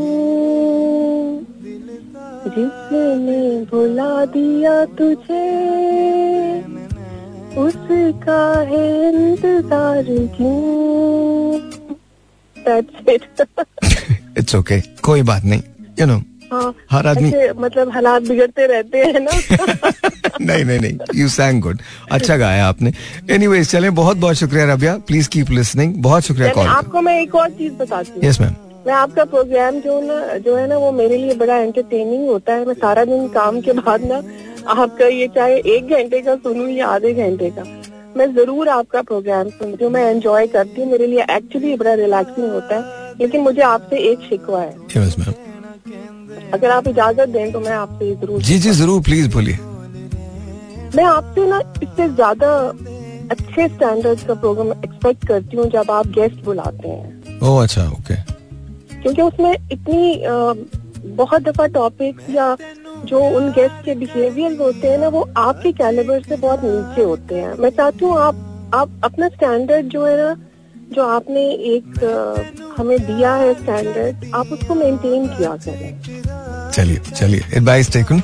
जिसने भुला दिया तुझे उसका है इंतज़ार. इट्स ओके कोई बात नहीं. यू नो हाँ हर आदमी- मतलब हालात बिगड़ते रहते हैं ना। नहीं नहीं नहीं. यू सैंग गुड अच्छा गाया आपने. एनीवेज चले. बहुत बहुत शुक्रिया रबिया. प्लीज़ कीप लिसनिंग बहुत शुक्रिया कॉल आपको मैं एक और चीज़ बताती हूँ। यस मैम मैं आपका प्रोग्राम जो ना जो है ना वो मेरे लिए बड़ा एंटरटेनिंग होता है। मैं सारा दिन काम के बाद ना आपका ये चाहे एक घंटे का सुनूं या आधे घंटे का मैं ज़रूर आपका प्रोग्राम सुनती हूँ मैं एंजॉय करती हूँ मेरे लिए एक्चुअली बड़ा रिलैक्सिंग होता है लेकिन मुझे आपसे एक शिकवा है। मैम अगर आप इजाज़त दें तो मैं आपसे ज़रूर जी जी ज़रूर प्लीज़ बोलिए। मैं आपसे ना इससे ज़्यादा अच्छे स्टैंडर्ड्स का प्रोग्राम एक्सपेक्ट करती हूँ जब आप गेस्ट बुलाते हैं। ओह अच्छा ओके क्योंकि उसमें इतनी बहुत दफ़ा टॉपिक्स या जो उन गेस्ट के बिहेवियर होते हैं ना वो आपके कैलिबर से बहुत नीचे होते हैं। मैं चाहती हूँ आप आप अपना स्टैंडर्ड जो है ना जो आपने एक अ, हमें दिया है स्टैंडर्ड आप उसको मेंटेन किया करें। चलिए चलिए एडवाइस टेकन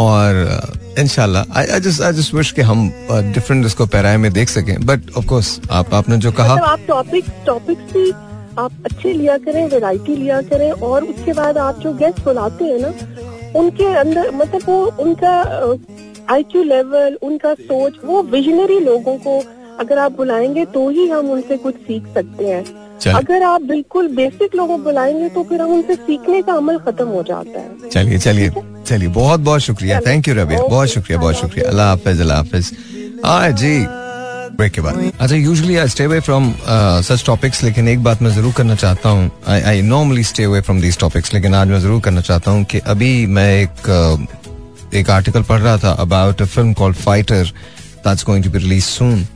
और इंशाल्लाह I I just I just wish कि हम डिफरेंट इसको पैराए में देख सकें। बट ऑफ़ कोर्स आप आपने जो कहा मतलब आप टॉपिक्स टॉपिक्स भी आप अच्छे लिया करें वैरायटी लिया करें और उसके बाद आप जो गेस्ट बुलाते हैं ना उनके अंदर मतलब वो उनका आईक्यू लेवल उनका सोच वो विजनरी लोगों को अगर आप बुलाएँगे तो ही हम उनसे कुछ सीख सकते हैं। अगर आप बिल्कुल बेसिक लोगों बुलाएँगे तो फिर हम उनसे सीखने का अमल खत्म हो जाता है। चलिए चलिए चलिए बहुत बहुत शुक्रिया। थैंक यू रबिया बहुत शुक्रिया बहुत शुक्रिया। अल्लाह हाफिज अल्लाह हाफिज। हाँ जी। ब्रेक के बाद। अच्छा usually I stay away from such topics लेकिन एक बात मैं ज़रूर करना चाहता हूँ। I normally stay away from these topics लेकिन आज मैं ज़रूर करना चाहता हूँ कि अभी मैं एक uh, एक आर्टिकल पढ़ रहा था about a film called Fighter that's going to be release soon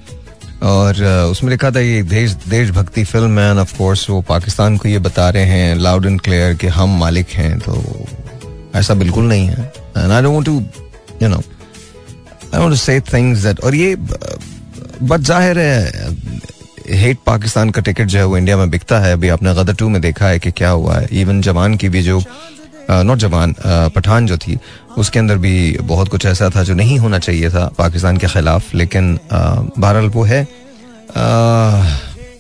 और uh, उसमें लिखा था ये देश देशभक्ति फ़िल्म है ऑफ़ कोर्स वो पाकिस्तान को ये बता रहे हैं लाउड एंड क्लियर कि हम मालिक हैं तो ऐसा बिल्कुल नहीं है। And I don't to you know I want to say things that और ये बट ज़ाहिर है हेट पाकिस्तान का टिकट जो है वो इंडिया में बिकता है। अभी आपने गदर टू में देखा है कि क्या हुआ है। इवन जवान की भी जो नॉट जवान पठान जो थी, उसके अंदर भी बहुत कुछ ऐसा था जो नहीं होना चाहिए था पाकिस्तान के खिलाफ। लेकिन बहरहाल वो है।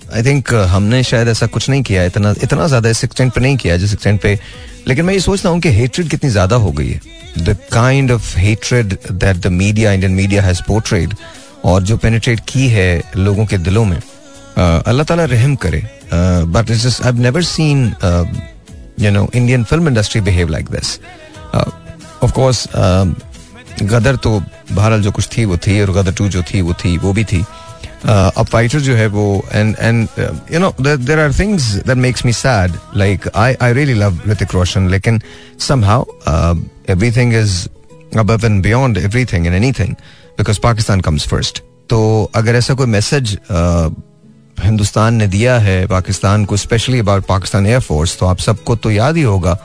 आई थिंक हमने शायद ऐसा कुछ नहीं किया। इतना इतना ज़्यादा इस एक्सटेंट पे नहीं किया, जिस एक्सटेंट पे, लेकिन मैं ये सोचता हूँ कि हेट्रेड कितनी ज़्यादा हो गई है। The kind of hatred that the media Indian media has portrayed और जो पेनिट्रेट की है लोगों के दिलों में अल्लाह ताला रहम करे। But it's I never seen you know Indian film industry behave like this of course Gadar तो बहरहाल जो कुछ थी वो थी और गदर टू जो थी वो थी, वो भी थी। अब फाइटर जो है वो and and you know there are things that makes me sad like I I really love Hrithik Roshan लेकिन somehow everything is above and beyond everything and anything. Because Pakistan comes first. तो अगर ऐसा कोई message Hindustan ने दिया है, पाकिस्तान को specially about Pakistan air force तो आप सबको तो याद ही होगा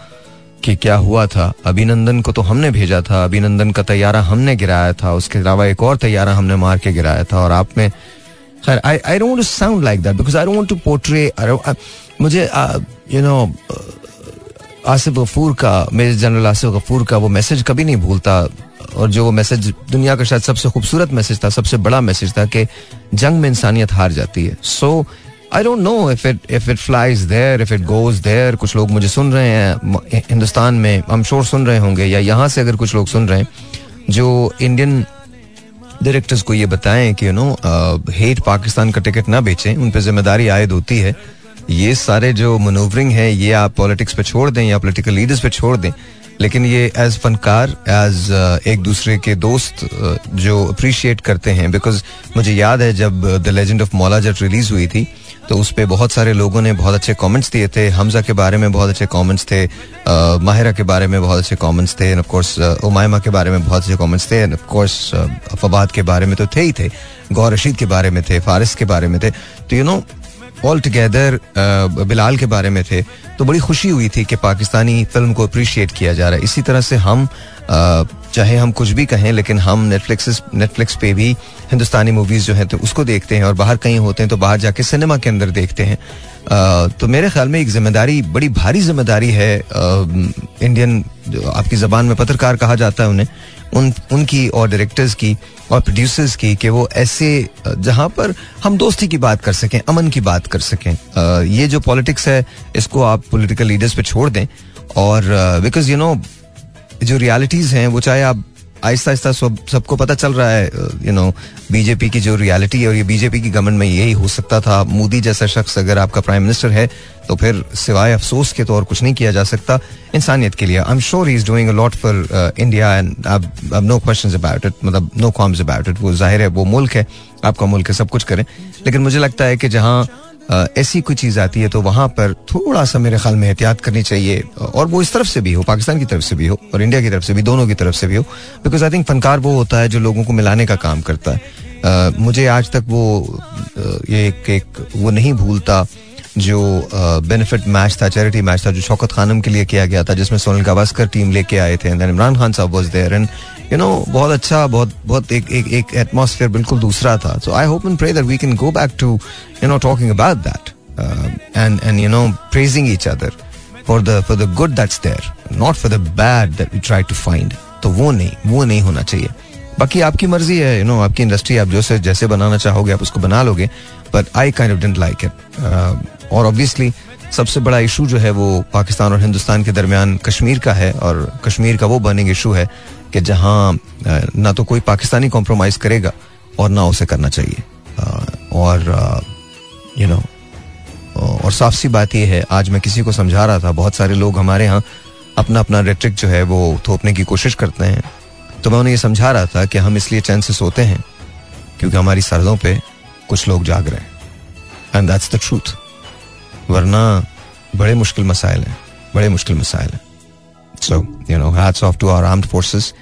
कि क्या हुआ था। अभिनंदन को तो हमने भेजा था। अभिनंदन का तैयारा हमने गिराया था। उसके अलावा एक और तैयारा हमने मार के गिराया था। और आप में, खैर I I don't sound like that because I don't to portray मुझे यू नो आसिफ गफूर का मेजर जनरल आसिफ गफूर का वो मैसेज कभी नहीं भूलता। और जो वो मैसेज दुनिया का शायद सबसे खूबसूरत मैसेज था, सबसे बड़ा मैसेज था कि जंग में इंसानियत हार जाती है। So I don't know if it if it flies there if it goes there कुछ लोग मुझे सुन रहे हैं हिंदुस्तान में हम शोर सुन रहे होंगे, या यहाँ से अगर कुछ लोग सुन रहे हैं, जो इंडियन डायरेक्टर्स को ये बताएँ कि यू नो हेट पाकिस्तान का टिकट ना बेचें, उन पर ज़िम्मेदारी आयद होती है। ये सारे जो मनोवरिंग है ये आप पॉलिटिक्स पे छोड़ दें या पॉलिटिकल लीडर्स पे छोड़ दें लेकिन ये एज फनकार एज एक दूसरे के दोस्त uh, जो अप्रिशिएट करते हैं बिकॉज़ मुझे याद है जब द लेजेंड ऑफ़ मौला जब रिलीज़ हुई थी तो उस पर बहुत सारे लोगों ने बहुत अच्छे कमेंट्स दिए थे हमजा के बारे में बहुत अच्छे कमेंट्स थे uh, माहिरा के बारे में बहुत अच्छे कमेंट्स थे ऑफ़ कोर्स उमायमा के बारे में बहुत अच्छे कमेंट्स थे ऑफ़ कोर्स फवाद के बारे में तो थे ही थे गौर रशीद के बारे में थे फारिस के बारे में थे. तो you know all together Bilal के बारे में थे तो बड़ी खुशी हुई थी कि पाकिस्तानी फ़िल्म को अप्रिशिएट किया जा रहा है। इसी तरह से हम uh, चाहे हम कुछ भी कहें लेकिन हम नेटफ्लिक्स नेटफ्लिक्स पे भी हिंदुस्तानी मूवीज़ जो हैं तो उसको देखते हैं और बाहर कहीं होते हैं तो बाहर जाके सिनेमा के अंदर देखते हैं। Uh, तो मेरे ख्याल में एक ज़िम्मेदारी बड़ी भारी ज़िम्मेदारी है इंडियन आपकी जबान में पत्रकार कहा जाता है उन्हें उन, उनकी और डायरेक्टर्स की और प्रोड्यूसर्स की कि वो ऐसे जहाँ पर हम दोस्ती की बात कर सकें, अमन की बात कर सकें। ये जो पॉलिटिक्स है, इसको आप पॉलिटिकल लीडर्स पे छोड़ दें। और बिकॉज़ यू नो जो रियलिटीज हैं, वो चाहे आप आहिस्ता आहिस्ता सब, सबको पता चल रहा है यू नो बीजेपी की जो रियलिटी है और ये बीजेपी की गवर्नमेंट में यही हो सकता था। मोदी जैसा शख्स अगर आपका प्राइम मिनिस्टर है तो फिर सिवाय अफसोस के तो और कुछ नहीं किया जा सकता इंसानियत के लिए। I am sure is doing a lot for India and no question about it मतलब नो कॉम्स अबाउट इट वो ज़ाहिर है, वो मुल्क है, आपका मुल्क है, सब कुछ करें। लेकिन मुझे लगता है कि जहाँ ऐसी कोई चीज़ आती है तो वहाँ पर थोड़ा सा मेरे ख्याल में एहतियात करनी चाहिए और वो इस तरफ़ से भी हो पाकिस्तान की तरफ़ से भी हो और इंडिया की तरफ़ से भी दोनों की तरफ़ से भी हो बिकॉज़ आई थिंक फनकार वो होता है जो लोगों को मिलाने का काम करता है। uh, मुझे आज तक वो ये एक, एक वो नहीं भूलता जो बेनिफिट मैच था चैरिटी मैच था जो शौकत खानम के लिए किया गया था जिसमें सोनल गावस्कर टीम लेके आए थे Imran Khan sahab was there and you know बहुत अच्छा बहुत बहुत एक एक एक एटमॉस्फेयर बिल्कुल दूसरा था। So I hope and pray that we can go back to you know talking about that and and you know praising each other for the for the good that's there not for the bad that we try to find तो वो नहीं वो नहीं होना चाहिए। बाकी आपकी मर्ज़ी है यू नो आपकी इंडस्ट्री आप जो से, जैसे बनाना चाहोगे, आप उसको बना लोगे but I kind of don't like it और ऑब्वियसली सबसे बड़ा इशू जो है वो पाकिस्तान और हिंदुस्तान के दरमियान कश्मीर का है, और कश्मीर का वो बर्निंग इशू है। कि जहाँ ना तो कोई पाकिस्तानी कॉम्प्रोमाइज करेगा और ना उसे करना चाहिए। और यू नो और साफ़ सी बात यह है, आज मैं किसी को समझा रहा था, बहुत सारे लोग हमारे यहाँ अपना अपना रेट्रिक जो है वो थोपने की कोशिश करते हैं। तो मैं उन्हें ये समझा रहा था कि हम इसलिए चैन से सोते हैं, क्योंकि हमारी सरदों पे कुछ लोग जाग रहे हैं। एंड दैट्स द ट्रूथ वरना बड़े मुश्किल मसाइल हैं, बड़े मुश्किल मसाइल हैं। So you know hats off to our armed forces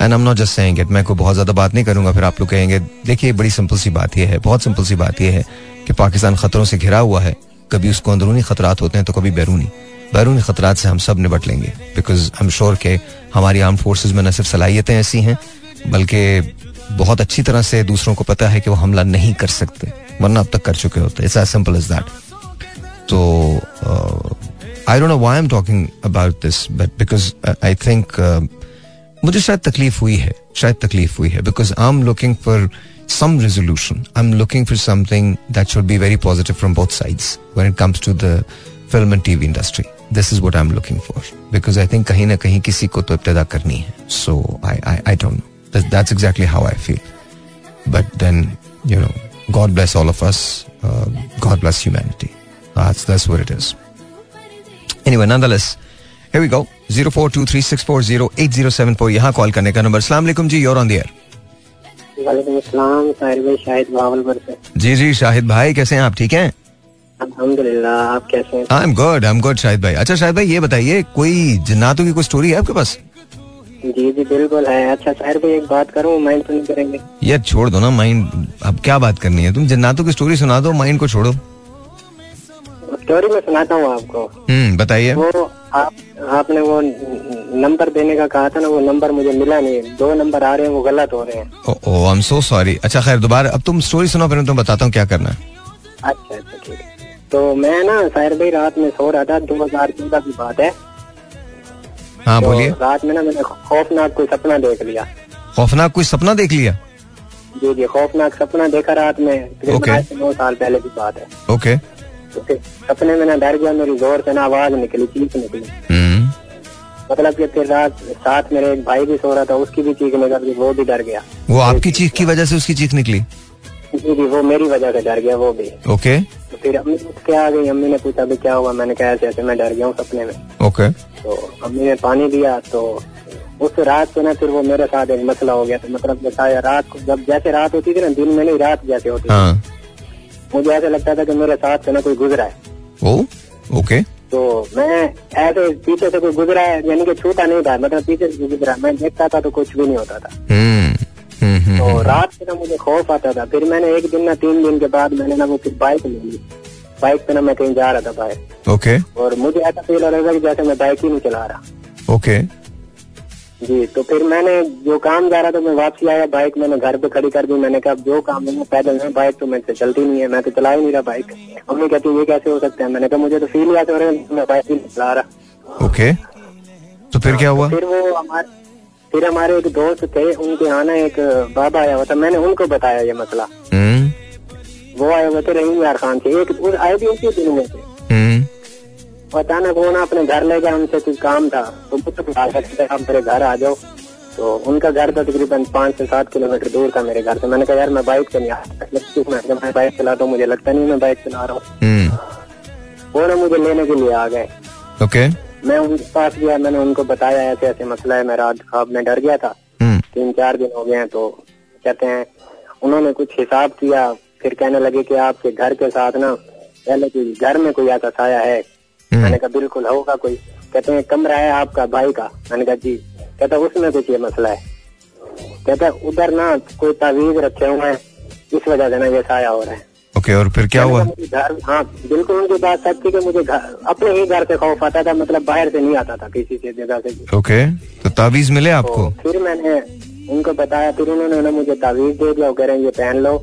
and I am not just saying it मैं कोई बहुत ज़्यादा बात नहीं करूँगा, फिर आप लोग कहेंगे, देखिए, बड़ी सिंपल सी बात यह है, बहुत सिंपल सी बात यह है कि पाकिस्तान खतरों से घिरा हुआ है। कभी उसको अंदरूनी खतरात होते हैं तो कभी बैरूनी। बैरूनी खतरात से हम सब निपट लेंगे बिकॉज़ एम श्योर के हमारी आर्म फोर्सेज में न सिर्फ़ सलाहियतें ऐसी हैं, बल्कि बहुत अच्छी तरह से दूसरों को पता है कि वो हमला नहीं कर सकते, वरना अब तक कर चुके होते it's as simple as that तो I don't know why I am talking about this but because I think मुझे शायद तकलीफ़ हुई है, शायद तकलीफ़ हुई है because I am looking for some resolution I am looking for something that should be very positive from both sides when it comes to the film and TV industry this is what I am looking for because I think कहीं ना कहीं किसी को तो इब्तदा करनी है. So I I don't know that's exactly how I feel but then you know God bless all of us God bless humanity that's where it is anyone Here we go. Zero four two three six four zero eight zero seven four. यहाँ call करने का number सलाम जी you're on the air. जी जी शाहिद भाई कैसे हैं आप? ठीक हैं? अल्हम्दुलिल्लाह आप कैसे हैं? I am good I am good Shahid भाई। अच्छा शाहिद भाई ये बताइए कोई जन्नातों की कोई स्टोरी है आपके पास? जी जी बिल्कुल है। अच्छा शाहिद भाई एक बात करूँ माइंड तो नहीं करेंगे। यार छोड़ दो ना माइंड अब क्या बात करनी है? तुम जन्नातों की स्टोरी सुना दो माइंड को छोड़ो। स्टोरी मैं सुनाता हूँ आपको। हम्म बताइए। वो आप आपने वो नंबर देने का कहा था ना वो नंबर मुझे मिला नहीं। दो नंबर आ रहे हैं वो गलत हो रहे हैं। ओ आई एम सो सॉरी अच्छा खैर दोबारा अब तुम स्टोरी सुनो फिर तुम बताता हूँ क्या करना है। अच्छा अच्छा ठीक तो मैं ना शायर भाई रात में सो रहा था दो हज़ार चौदह की बात है। हाँ तो बोलिए। रात में ना मैंने खौफनाक कोई सपना देख लिया। खौफनाक कोई सपना देख लिया? जी जी खौफनाक सपना देखा रात में। Okay. नौ साल पहले की बात है। ओके। तो फिर सपने में ना डर गया मेरी ज़ोर से ना आवाज़ निकली चीख निकली मतलब कि फिर रात साथ मेरे एक भाई भी सो रहा था उसकी भी चीख निकल वो भी डर गया वो आपकी चीख की वजह से उसकी चीख निकली जी जी वो मेरी वजह से डर गया वो भी ओके तो फिर अम्मी उठ के आ गई अम्मी ने पूछा भी क्या हुआ मैंने कहा ऐसे ऐसे मैं डर गया हूँ सपने में ओके तो अम्मी ने पानी दिया तो उस रात से ना फिर वो मेरे साथ एक मसला हो गया था मतलब बताया रात को जब जैसे रात होती थी ना दिन में नहीं रात जैसे होती हाँ मुझे ऐसा लगता था कि मेरे साथ से ना कोई गुजरा है। ओ ओके तो मैं ऐसे पीछे से कोई गुजरा है यानी कि छूटा नहीं था मतलब पीछे से गुजरा मैं देखता था तो कुछ भी नहीं होता था। हम्म हम्म हम्म, तो रात से ना मुझे खौफ आता था। फिर मैंने एक दिन ना तीन दिन के बाद मैंने ना वो फिर बाइक ले ली। बाइक पे ना मैं कहीं जा रहा था बाइक ओके और मुझे ऐसा फील हो रहा था कि जैसे मैं बाइक ही नहीं चला रहा। ओके जी तो फिर मैंने जो काम जा रहा था मैं वापसी आया बाइक मैंने घर पे खड़ी कर दी। मैंने कहा जो काम है पैदल है बाइक तो मेरे से चलती नहीं है मैं तो चला ही नहीं रहा बाइक मम्मी कहती ये कैसे हो सकता है? मैंने कहा मुझे तो फील ऐसे हो रहा है मैं बाइक ही चला रहा. ओके। तो फिर क्या हुआ? फिर वो हमारे फिर हमारे एक दोस्त थे उनके यहाँ ना एक बाबा आया हुआ था। मैंने उनको बताया ये मसला। हम्म। वो आए हुए थे रहीम यार खान से। एक आए भी उसी दिन में थे। अचानक वो ना अपने घर ले गया उनसे कुछ काम था। तो मुझसे बुला सकते आप मेरे घर आ जाओ। तो उनका घर था तकरीबन पाँच से सात किलोमीटर दूर था मेरे घर से। मैंने कहा यार मैं बाइक से नहीं आ सकता मैं मैं बाइक चलाता हूँ मुझे लगता नहीं मैं बाइक चला रहा हूँ। हम्म। वो ना मुझे लेने के लिए आ गए। ओके। मैं उनके पास गया मैंने उनको बताया ऐसे ऐसे मसला है मैं रात खाब में डर गया था। हम्म। तीन चार दिन हो गए हैं तो कहते हैं उन्होंने कुछ हिसाब किया। फिर कहने लगे कि आपके घर के साथ ना पहले कोई घर में कोई ऐसा साया है। मैंने कहा बिल्कुल होगा कोई। कहते हैं कमरा है आपका भाई का। मैंने कहा जी। कहता उसमें कुछ ये मसला है। कहता उधर ना कोई तावीज रखे हुए हैं। इस वजह से ना ये साया हो रहा है। ओके और फिर क्या हुआ? घर हाँ बिल्कुल उनकी बात सच थी कि मुझे अपने ही घर से खौफ आता था मतलब बाहर से नहीं आता था किसी से जगह से ओके तो तावीज मिले आपको? तो फिर मैंने उनको बताया फिर उन्होंने मुझे तावीज दे दिया कह रहे हैं ये पहन लो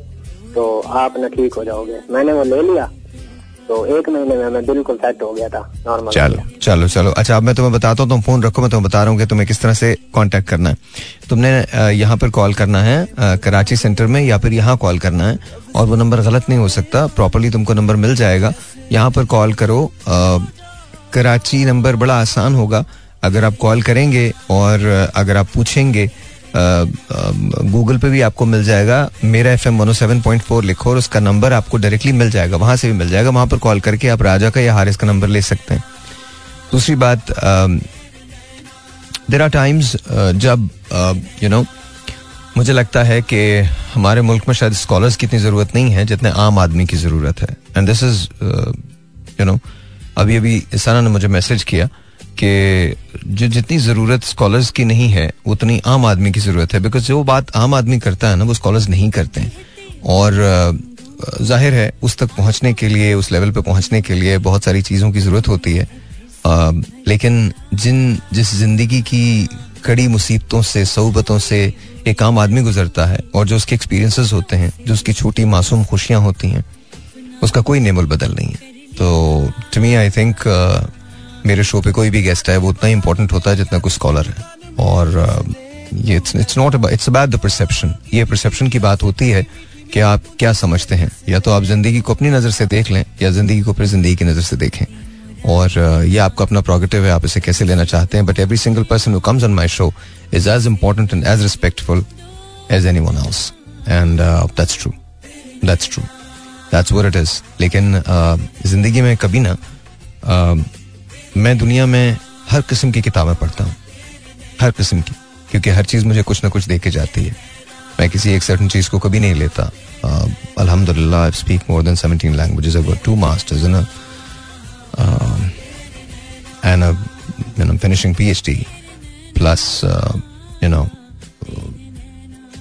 तो आप ना ठीक हो जाओगे। मैंने वो ले लिया। तो एक महीने में मैं बिल्कुल सेट हो गया था नॉर्मल चलो चलो चलो। अच्छा अब मैं तुम्हें बताता हूँ तुम फ़ोन रखो मैं तुम्हें बता रहा हूँ कि तुम्हें किस तरह से कांटेक्ट करना है। तुमने यहाँ पर कॉल करना है कराची सेंटर में या फिर यहाँ कॉल करना है और वो नंबर गलत नहीं हो सकता। प्रॉपरली तुमको नंबर मिल जाएगा। यहाँ पर कॉल करो कराची नंबर बड़ा आसान होगा। अगर आप कॉल करेंगे और अगर आप पूछेंगे गूगल पे भी आपको मिल जाएगा। मेरा एफ़ एम फोर लिखो और उसका नंबर आपको डायरेक्टली मिल जाएगा। वहाँ से भी मिल जाएगा। वहाँ पर कॉल करके आप राजा का या हारिस का नंबर ले सकते हैं। दूसरी बात देर आर टाइम्स जब यू नो मुझे लगता है कि हमारे मुल्क में शायद स्कॉलर्स की इतनी ज़रूरत नहीं है जितने आम आदमी की ज़रूरत है। And this is you know अभी अभी इसाना ने मुझे मैसेज किया। कि जो जितनी ज़रूरत स्कॉलर्स की नहीं है उतनी आम आदमी की ज़रूरत है बिकॉज़ जो बात आम आदमी करता है ना वो स्कॉलर्स नहीं करते हैं। और ज़ाहिर है उस तक पहुँचने के लिए उस लेवल पे पहुँचने के लिए बहुत सारी चीज़ों की ज़रूरत होती है। uh, लेकिन जिन जिस ज़िंदगी की कड़ी मुसीबतों से सोबतों से एक आम आदमी गुजरता है और जो उसके एक्सपीरियंसेस होते हैं जो उसकी छोटी मासूम खुशियाँ होती हैं उसका कोई नेमुल बदल नहीं है। तो टू मी आई थिंक मेरे शो पे कोई भी गेस्ट है वो उतना ही इंपॉर्टेंट होता है जितना कोई स्कॉलर है। और uh, ये it's not it's about the perception ये परसेप्शन की बात होती है कि आप क्या समझते हैं। या तो आप ज़िंदगी को अपनी नज़र से देख लें या ज़िंदगी को फिर ज़िंदगी की नज़र से देखें। और uh, ये आपका अपना प्रोगेटिव है आप इसे कैसे लेना चाहते हैं। But every single person who comes on my show is as important and as respectful as anyone else and that's true that's true that's what it is लेकिन uh, ज़िंदगी में कभी ना uh, मैं दुनिया में हर किस्म की किताबें पढ़ता हूँ। हर किस्म की, क्योंकि हर चीज़ मुझे कुछ ना कुछ दे के जाती है। मैं किसी एक सर्टन चीज़ को कभी नहीं लेता। अल्हम्दुलिल्लाह I speak more than 17 languages I two masters in and no finishing PhD plus you know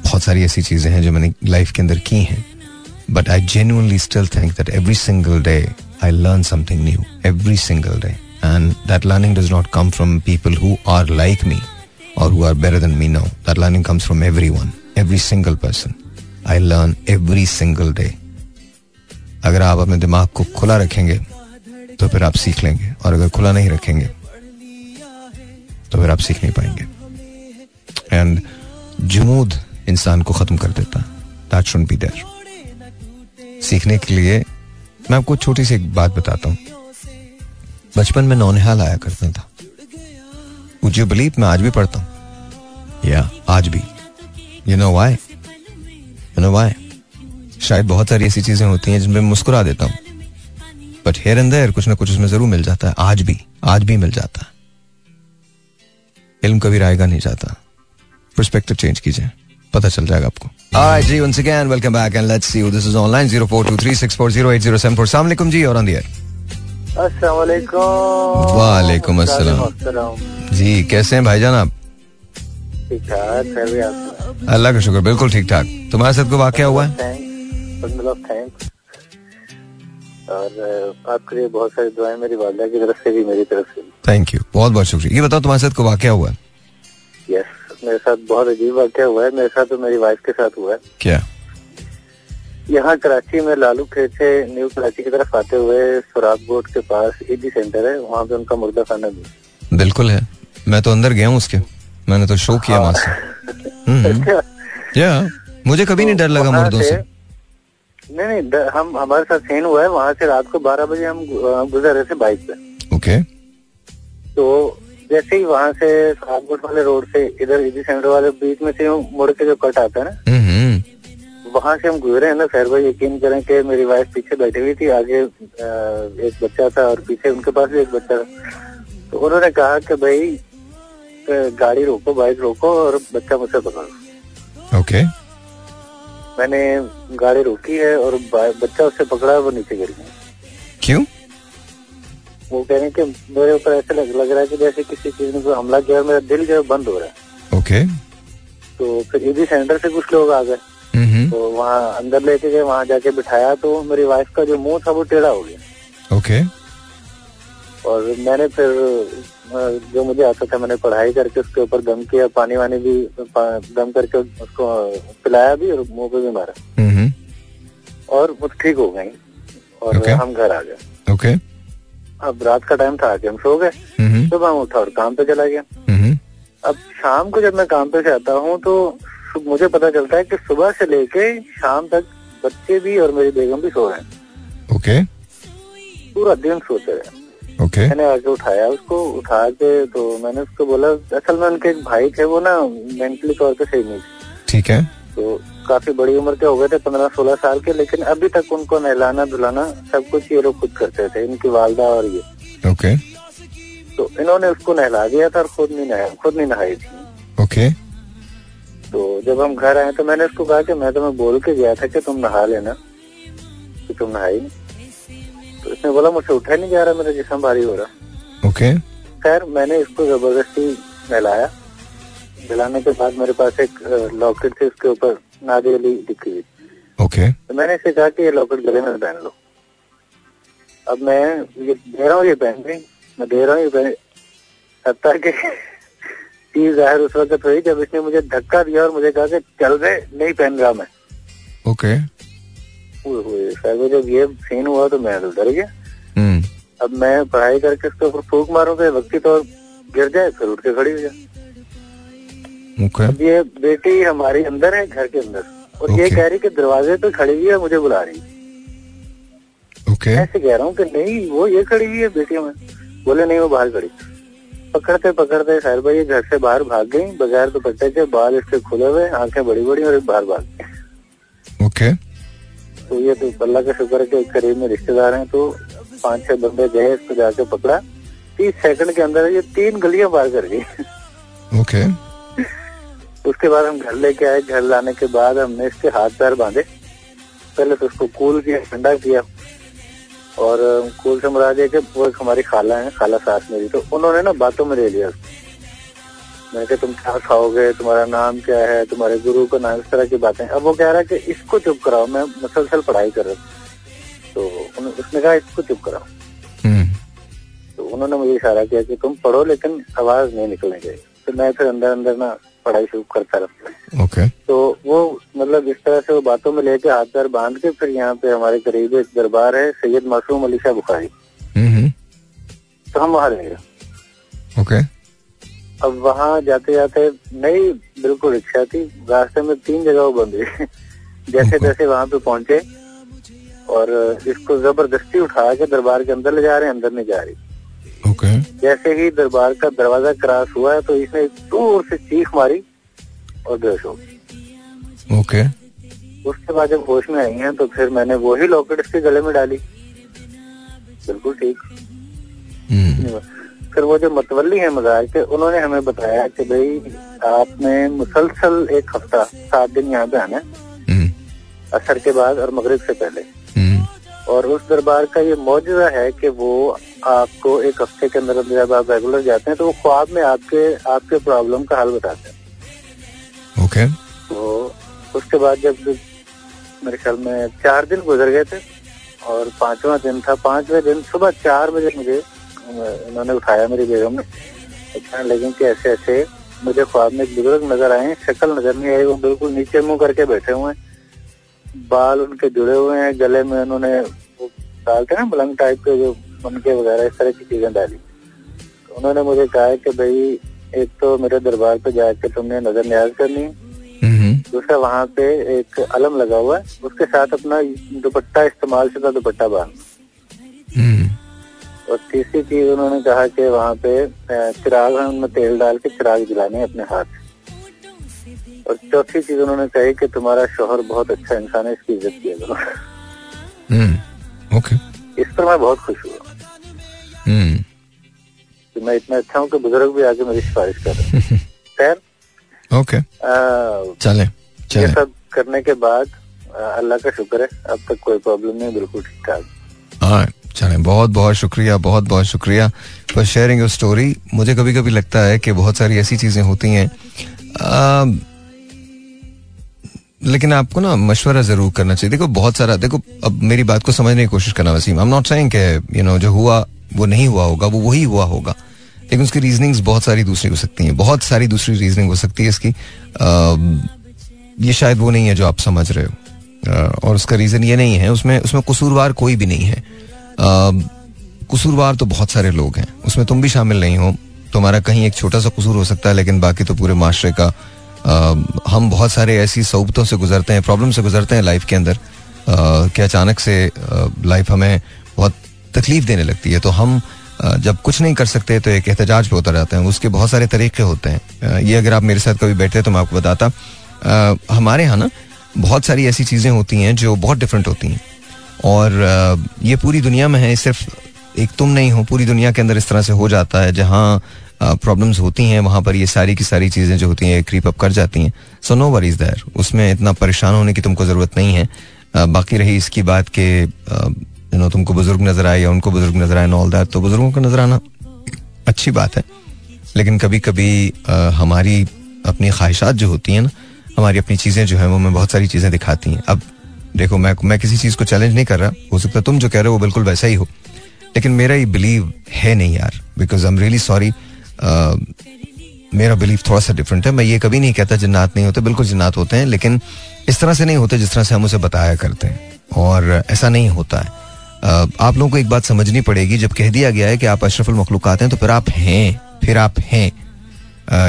बहुत सारी ऐसी चीज़ें हैं जो मैंने लाइफ के अंदर की हैं। But I genuinely still think that every single day I learn something new every single day. And that learning does not come from people who are like me or who are better than me no that learning comes from everyone every single person I learn every single day अगर आप अपने दिमाग को खुला रखेंगे तो फिर आप सीख लेंगे और अगर खुला नहीं रखेंगे तो फिर आप सीख नहीं पाएँगे एंड जमूद इंसान को खत्म कर देता है दैट शुड बी देयर सीखने के लिए मैं आपको छोटी सी एक बात बताता हूँ बचपन में नौनिहाल आया करता था। You believe मैं आज भी पढ़ता हूँ। या आज भी। You know why you know why शायद बहुत सारी ऐसी चीज़ें होती हैं जिनमें मुस्कुरा देता हूँ। बट हेयर एंड देयर कुछ ना कुछ उसमें ज़रूर मिल जाता है। आज भी आज भी मिल जाता है। इल्म कभी रायगा नहीं जाता। परस्पेक्टिव चेंज कीजिए। पता चल जाएगा आपको। Alright, जी once again welcome back and let's see who this is online. 0423640807 Assalamu alaikum जी और on the air वालेकुम अस्सलाम जी कैसे हैं भाईजान आप? अल्लाह का शुक्र बिल्कुल ठीक ठाक। तुम्हारे साथ को वाक्य हुआ है? थैंक्स और आपके लिए बहुत सारी दुआएँ मेरी वालदा की तरफ़ से भी मेरी तरफ़ से थैंक यू बहुत बहुत शुक्रिया। ये बताओ तुम्हारे साथ को वाक्य हुआ है? यस मेरे साथ बहुत अजीब वाक्य हुआ है। मेरे साथ तो मेरी वाइफ के साथ हुआ है। क्या? यहाँ कराची में लालू खेत से न्यू कराची की तरफ़ आते हुए सुराग बोर्ड के पास ईदी सेंटर है वहाँ पे उनका मुर्दा खाना भी बिल्कुल है। मैं तो अंदर गया हूँ उसके। मैंने तो शो किया वहाँ से। हम्म, अच्छा, या मुझे कभी नहीं डर लगा मुर्दों से नहीं नहीं हम हमारे साथ सीन हुआ है। वहाँ से रात को बारह बजे हम गुजर रहे थे बाइक पे। ओके तो जैसे ही वहाँ से वाले रोड से इधर ईदी सेंटर वाले बीच में से मुड़ के जो कट आता है ना हम्म। वहाँ से हम गुजरे हैं ना खैर भाई यकीन करें कि मेरी वाइफ पीछे बैठी हुई थी आगे एक बच्चा था और पीछे उनके पास भी एक बच्चा था। तो उन्होंने कहा कि भाई गाड़ी रोको बाइक रोको और बच्चा मुझसे पकड़ो। ओके मैंने गाड़ी रोकी है और बच्चा उससे पकड़ा है वो नीचे गिर गया। क्यों? वो कह रहे हैं कि मेरे ऊपर ऐसा लग, लग रहा है कि जैसे किसी चीज़ ने हमला किया मेरा दिल जो है बंद हो रहा है। ओके तो फिर ईदी सेंटर से कुछ लोग आ गए। तो वहाँ अंदर लेके गए वहाँ जाके बिठाया तो मेरी वाइफ का जो मुँह था वो टेढ़ा हो गया। ओके और मैंने फिर जो मुझे आता था मैंने पढ़ाई करके उसके ऊपर दम किया पानी वानी भी दम करके उसको पिलाया भी और मुँह पे भी मारा। हम्म। और वो ठीक हो गई और Okay. हम घर आ गए। ओके अब रात का टाइम था आके हम सो गए। हम्म। सुबह हम उठा और काम पे चला गया। हम्म। अब शाम को जब मैं काम पे से आता हूँ तो मुझे पता चलता है कि सुबह से लेके शाम तक बच्चे भी और मेरी बेगम भी सो रहे हैं। ओके पूरा दिन सोते रहे। ओके मैंने आके उठाया उसको उठा के तो मैंने उसको बोला असल में उनके एक भाई थे वो ना मेंटली तौर पे सही नहीं थे। ठीक है। तो काफ़ी बड़ी उम्र के हो गए थे पंद्रह सोलह साल के लेकिन अभी तक उनको नहलाना धुलाना सब कुछ ये लोग खुद करते थे इनकी वालदा और ये। ओके तो इन्होंने उसको नहला दिया था और खुद नहीं नहा खुद नहीं नहाई थी। ओके तो जब हम घर आए तो मैंने उसको कहा कि मैं तुम्हें बोल के गया था कि तुम नहा लेना कि तुम नहाई। तो उसने बोला मुझसे उठा नहीं जा रहा मेरा जिसम भारी हो रहा। ओके खैर मैंने इसको ज़बरदस्ती नहलाया। दिलाने के बाद मेरे पास एक लॉकेट थी उसके ऊपर नादी अली लिखी हुई। ओके तो मैंने इसे कहा कि ये लॉकेट गले में पहन लो। अब मैं ये दे रहा हूँ ये पहन रही मैं दे रहा हूँ ये पहन हत्या कि चीज़ ज़ाहिर उस वक्त हुई जब इसने मुझे धक्का दिया और मुझे कहा कि चल रहे नहीं पहन रहा मैं। ओके। वो जब ये सीन हुआ तो मैं तो डर गया। हम्म। अब मैं पढ़ाई करके उसके ऊपर फूक मारूं तो वक्ती तो गिर जाए फिर उठ के खड़ी हो जाए ओके। अब ये बेटी हमारी अंदर है घर के अंदर। और ये कह रही कि दरवाजे पे खड़ी हुई है मुझे बुला रही ओके। मैं ऐसे कह रहा हूँ कि नहीं वो ये खड़ी हुई है बेटी में। बोले नहीं वो बाहर खड़ी। पकड़ते पकड़ते खैर भाई ये घर से बाहर भाग गई बगैर दुपट्टे के बाल इसके खुले हुए आँखें बड़ी बड़ी और बाहर भाग गई। ओके तो ये तो अल्लाह का शुक्र है कि करीब में रिश्तेदार हैं तो पाँच छह बंदे गए इसको जाके पकड़ा। तीस सेकंड के अंदर ये तीन गलियाँ पार कर गई। ओके उसके बाद हम घर लेके आए घर लाने के बाद हमने इसके हाथ पैर बांधे। पहले तो उसको कूल किया ठंडा किया। और कुल से मुराद है कि वो एक हमारी खाला है खाला सास मेरी तो उन्होंने ना बातों में ले लिया। मैंने कहा तुम क्या खाओगे? तुम्हारा नाम क्या है? तुम्हारे गुरु का नाम इस तरह की बातें। अब वो कह रहा है कि इसको चुप कराओ मैं मुसलसल पढ़ाई कर रहा हूँ। तो उसने कहा इसको चुप कराओ। हम्म। तो उन्होंने मुझे इशारा किया कि तुम पढ़ो लेकिन आवाज़ नहीं निकलनी चाहिए तो मैं फिर अंदर अंदर ना पढ़ाई शुरू करता रहा ओके। तो वो मतलब इस तरह से वो बातों में लेके हाथ पैर बाँध के फिर यहाँ पे हमारे करीब एक दरबार है सैयद मासूम अली शाह बुखारी। हम्म तो हम वहाँ गए। ओके। अब वहाँ जाते जाते नई बिल्कुल रिक्शा थी रास्ते में तीन जगह वो बंद हुई। जैसे तैसे वहाँ पे पहुँचे और इसको ज़बरदस्ती उठा के दरबार के अंदर ले जा रहे हैं अंदर नहीं जा रही। ओके जैसे ही दरबार का दरवाज़ा क्रॉस हुआ है तो इसने दूर से चीख मारी और बेहोश हो गई। ओके उसके बाद जब होश में आई है तो फिर मैंने वही लॉकेट इसके गले में डाली। बिल्कुल ठीक। हम्म। फिर वो जो मतवली है मजार के उन्होंने हमें बताया कि भाई आपने मुसलसल एक हफ़्ता सात दिन यहाँ पे आना है हम्म। असर के बाद और मगरब से पहले। हम्म। और उस दरबार का ये मौजूदा है कि वो आपको एक हफ़्ते के अंदर अंदर जब आप रेगुलर जाते हैं तो वो ख्वाब में आपके आपके प्रॉब्लम का हल बताते हैं। Okay okay. तो उसके बाद जब मेरे ख्याल में चार दिन गुजर गए थे और पांचवा दिन था पाँचवें दिन सुबह चार बजे मुझे इन्होंने उठाया मेरी बेगम ने कहने लगी कि ऐसे ऐसे मुझे ख्वाब में एक बुज़ुर्ग नज़र आए शक्ल नज़र नहीं आई वो बिल्कुल नीचे मुँह करके बैठे हुए हैं। बाल उनके जुड़े हुए हैं गले में उन्होंने डालते हैं ना मलंग टाइप के जो उनके वगैरह इस तरह की चीज़ें डाली। तो उन्होंने मुझे कहा कि भाई एक तो मेरे दरबार पे जाके तुमने नज़र न्याज करनी दूसरा वहाँ पे एक अलम लगा हुआ है। उसके साथ अपना दुपट्टा इस्तेमाल शुदा दुपट्टा बाँध। हम्म। और तीसरी चीज़ उन्होंने कहा कि वहाँ पे चिराग है उनमें तेल डाल के चिराग जलाने अपने हाथ। से। और चौथी चीज़ उन्होंने कही कि तुम्हारा शोहर बहुत अच्छा इंसान है इसकी इज़्ज़त किया करो। हम्म। ओके। इस पर मैं बहुत खुश हुआ। हम्म। कि मैं इतना अच्छा हूँ कि बुज़ुर्ग भी आके मेरी सिफारिश कर रहे हैं। खैर ओके। चले ये सब करने के बाद अल्लाह का शुक्र है अब तक कोई प्रॉब्लम नहीं बिल्कुल ठीक ठाक। हाँ चले बहुत बहुत शुक्रिया बहुत बहुत शुक्रिया फॉर शेयरिंग योर स्टोरी मुझे कभी कभी लगता है कि बहुत सारी ऐसी चीज़ें होती हैं लेकिन आपको ना मशवरा ज़रूर करना चाहिए। देखो बहुत सारा देखो अब मेरी बात को समझने की कोशिश करना Waseem. I am not saying कि यू नो जो हुआ वो नहीं हुआ होगा वो वही हुआ होगा। लेकिन उसकी रीजनिंग्स बहुत सारी दूसरी हो सकती हैं बहुत सारी दूसरी रीजनिंग हो सकती है इसकी। ये शायद वो नहीं है जो आप समझ रहे हो। और उसका रीजन ये नहीं है उसमें उसमें कसूरवार कोई भी नहीं है। कसूरवार तो बहुत सारे लोग हैं उसमें तुम भी शामिल नहीं हो। तुम्हारा कहीं एक छोटा सा कसूर हो सकता है लेकिन बाकी तो पूरे माशरे का अ, हम बहुत सारे ऐसी सऊबतों से गुजरते हैं प्रॉब्लम से गुजरते हैं लाइफ के अंदर। कि अचानक से लाइफ हमें बहुत तकलीफ़ देने लगती है। तो हम जब कुछ नहीं कर सकते तो एक एहतजाज पे उतर जाते हैं। उसके बहुत सारे तरीके होते हैं। ये अगर आप मेरे साथ कभी बैठे तो मैं आपको बताता। हमारे यहाँ ना, बहुत सारी ऐसी चीज़ें होती हैं जो बहुत डिफरेंट होती हैं। और ये पूरी दुनिया में है सिर्फ़ एक तुम नहीं हो, पूरी दुनिया के अंदर इस तरह से हो जाता है, जहाँ प्रॉब्लम्स होती हैं, वहाँ पर ये सारी की सारी चीज़ें जो होती हैं क्रीप अप कर जाती हैं। सो नो वरीज देयर उसमें इतना परेशान होने की तुमको ज़रूरत नहीं है। बाकी रही इसकी बात के यू नो तुमको बुज़ुर्ग नज़र आए या उनको बुज़ुर्ग नज़र आए ऑल दैट तो बुज़ुर्गों को नज़र आना अच्छी बात है। लेकिन कभी कभी हमारी अपनी ख्वाहिशात जो होती हैं ना, हमारी अपनी चीज़ें जो है, वो हमें बहुत सारी चीज़ें दिखाती हैं। अब देखो, मैं मैं किसी चीज़ को चैलेंज नहीं कर रहा। हो सकता तुम जो कह रहे हो वो बिल्कुल वैसा ही हो। लेकिन मेरा ये बिलीव है नहीं यार because I am really sorry मेरा बिलीव थोड़ा सा डिफरेंट है। मैं ये कभी नहीं कहता जन्नात नहीं होते, बिल्कुल जन्नात होते हैं, लेकिन इस तरह से नहीं होते जिस तरह से हम उसे बताया करते हैं। और ऐसा नहीं होता है। आप लोगों को एक बात समझनी पड़ेगी जब कह दिया गया है कि आप अशरफुल मखलूक़ात हैं तो फिर आप हैं फिर आप हैं।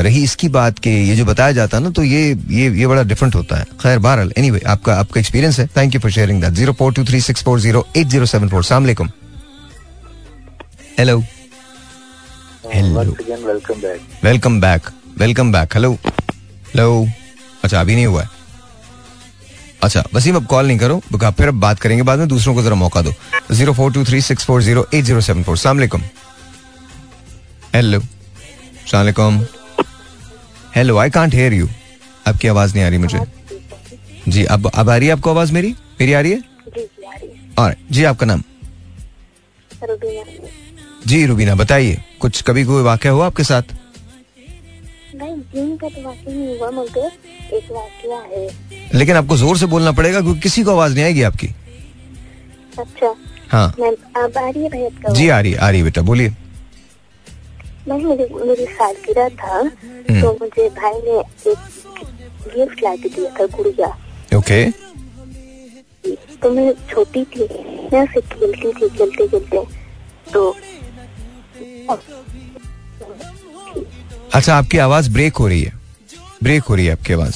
रही इसकी बात के ये जो बताया जाता है ना तो ये ये ये बड़ा डिफरेंट होता है। खैर बहरहाल एनीवे आपका आपका एक्सपीरियंस है। Thank you for sharing that zero four two three six four zero eight zero seven four सलामकुम hello hello. Welcome back welcome back hello hello अच्छा अभी नहीं हुआ है। अच्छा वसीम अब कॉल नहीं करो फिर अब बात करेंगे बाद में दूसरों को जरा मौका दो। Zero four two three six four zero eight zero seven four सलामकुम हेलो सलामकुम hello I can't hear you आपकी आवाज़ नहीं आ रही मुझे। जी अब अब आ रही है आपको आवाज़ मेरी? मेरी आ रही है? जी जी आ रही है। और जी आपका नाम? रुबीना। जी रुबीना बताइए कुछ कभी कोई वाक्य हुआ आपके साथ? नहीं जिम का तो वाकई नहीं हुआ मगर एक वाकया है। लेकिन आपको ज़ोर से बोलना पड़ेगा क्योंकि किसी को आवाज़ नहीं आएगी आपकी। अच्छा। हाँ। मैं अब आ रही है भैया? जी आ रही आ रही बेटा बोलिए। नहीं मेरी मेरी सालगिरह था तो मुझे भाई ने एक गिफ्ट ला के दिया था गुड़िया। ओके। तो मैं छोटी थी मैं उससे खेलती थी खेलते खेलते तो अच्छा आपकी आवाज़ ब्रेक हो रही है। ब्रेक हो रही है आपकी आवाज़।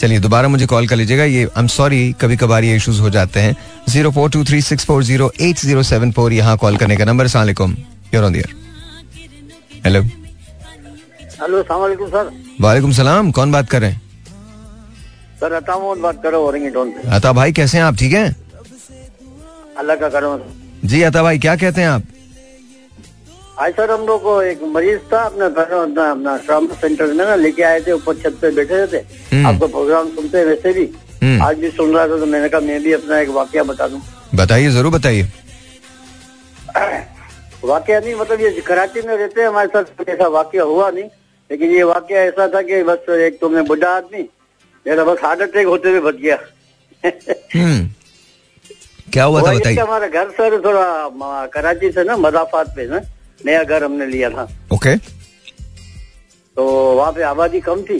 चलिए दोबारा मुझे कॉल कर लीजिएगा। ये आई एम सॉरी कभी कभार ये इश्यूज़ हो जाते हैं। Zero four two three six four zero eight zero seven four यहाँ कॉल करने का नंबर सलामकुम you're on there hello hello सलामकुम सर वालेकुम सलाम कौन बात कर रहे हैं? सर अता बात करो अता भाई कैसे हैं आप? ठीक हैं? अल्लाह का करो जी अता भाई क्या कहते हैं आप? आज सर हम लोग को एक मरीज़ था अपने अपना अपना ट्रामा सेंटर में ना लेके आए थे ऊपर छत पे बैठे रहते हम्म। आपका प्रोग्राम सुनते हैं वैसे भी। हम्म। आज भी सुन रहा था तो मैंने कहा मैं भी अपना एक वाक्य बता दूँ। बताइए ज़रूर बताइए। वाक्य नहीं मतलब ये कराची में रहते हैं हमारे साथ ऐसा वाक्य हुआ नहीं। लेकिन ये वाक्य ऐसा था कि बस एक तो मैं बुढ़ा आदमी मेरा बस हार्ट अटैक होते हुए बच गया। हम्म। क्या हुआ था बताइए। हमारा घर सर थोड़ा कराची से ना मदाफात पे ना। नया घर हमने लिया था। ओके तो वहाँ पे आबादी कम थी।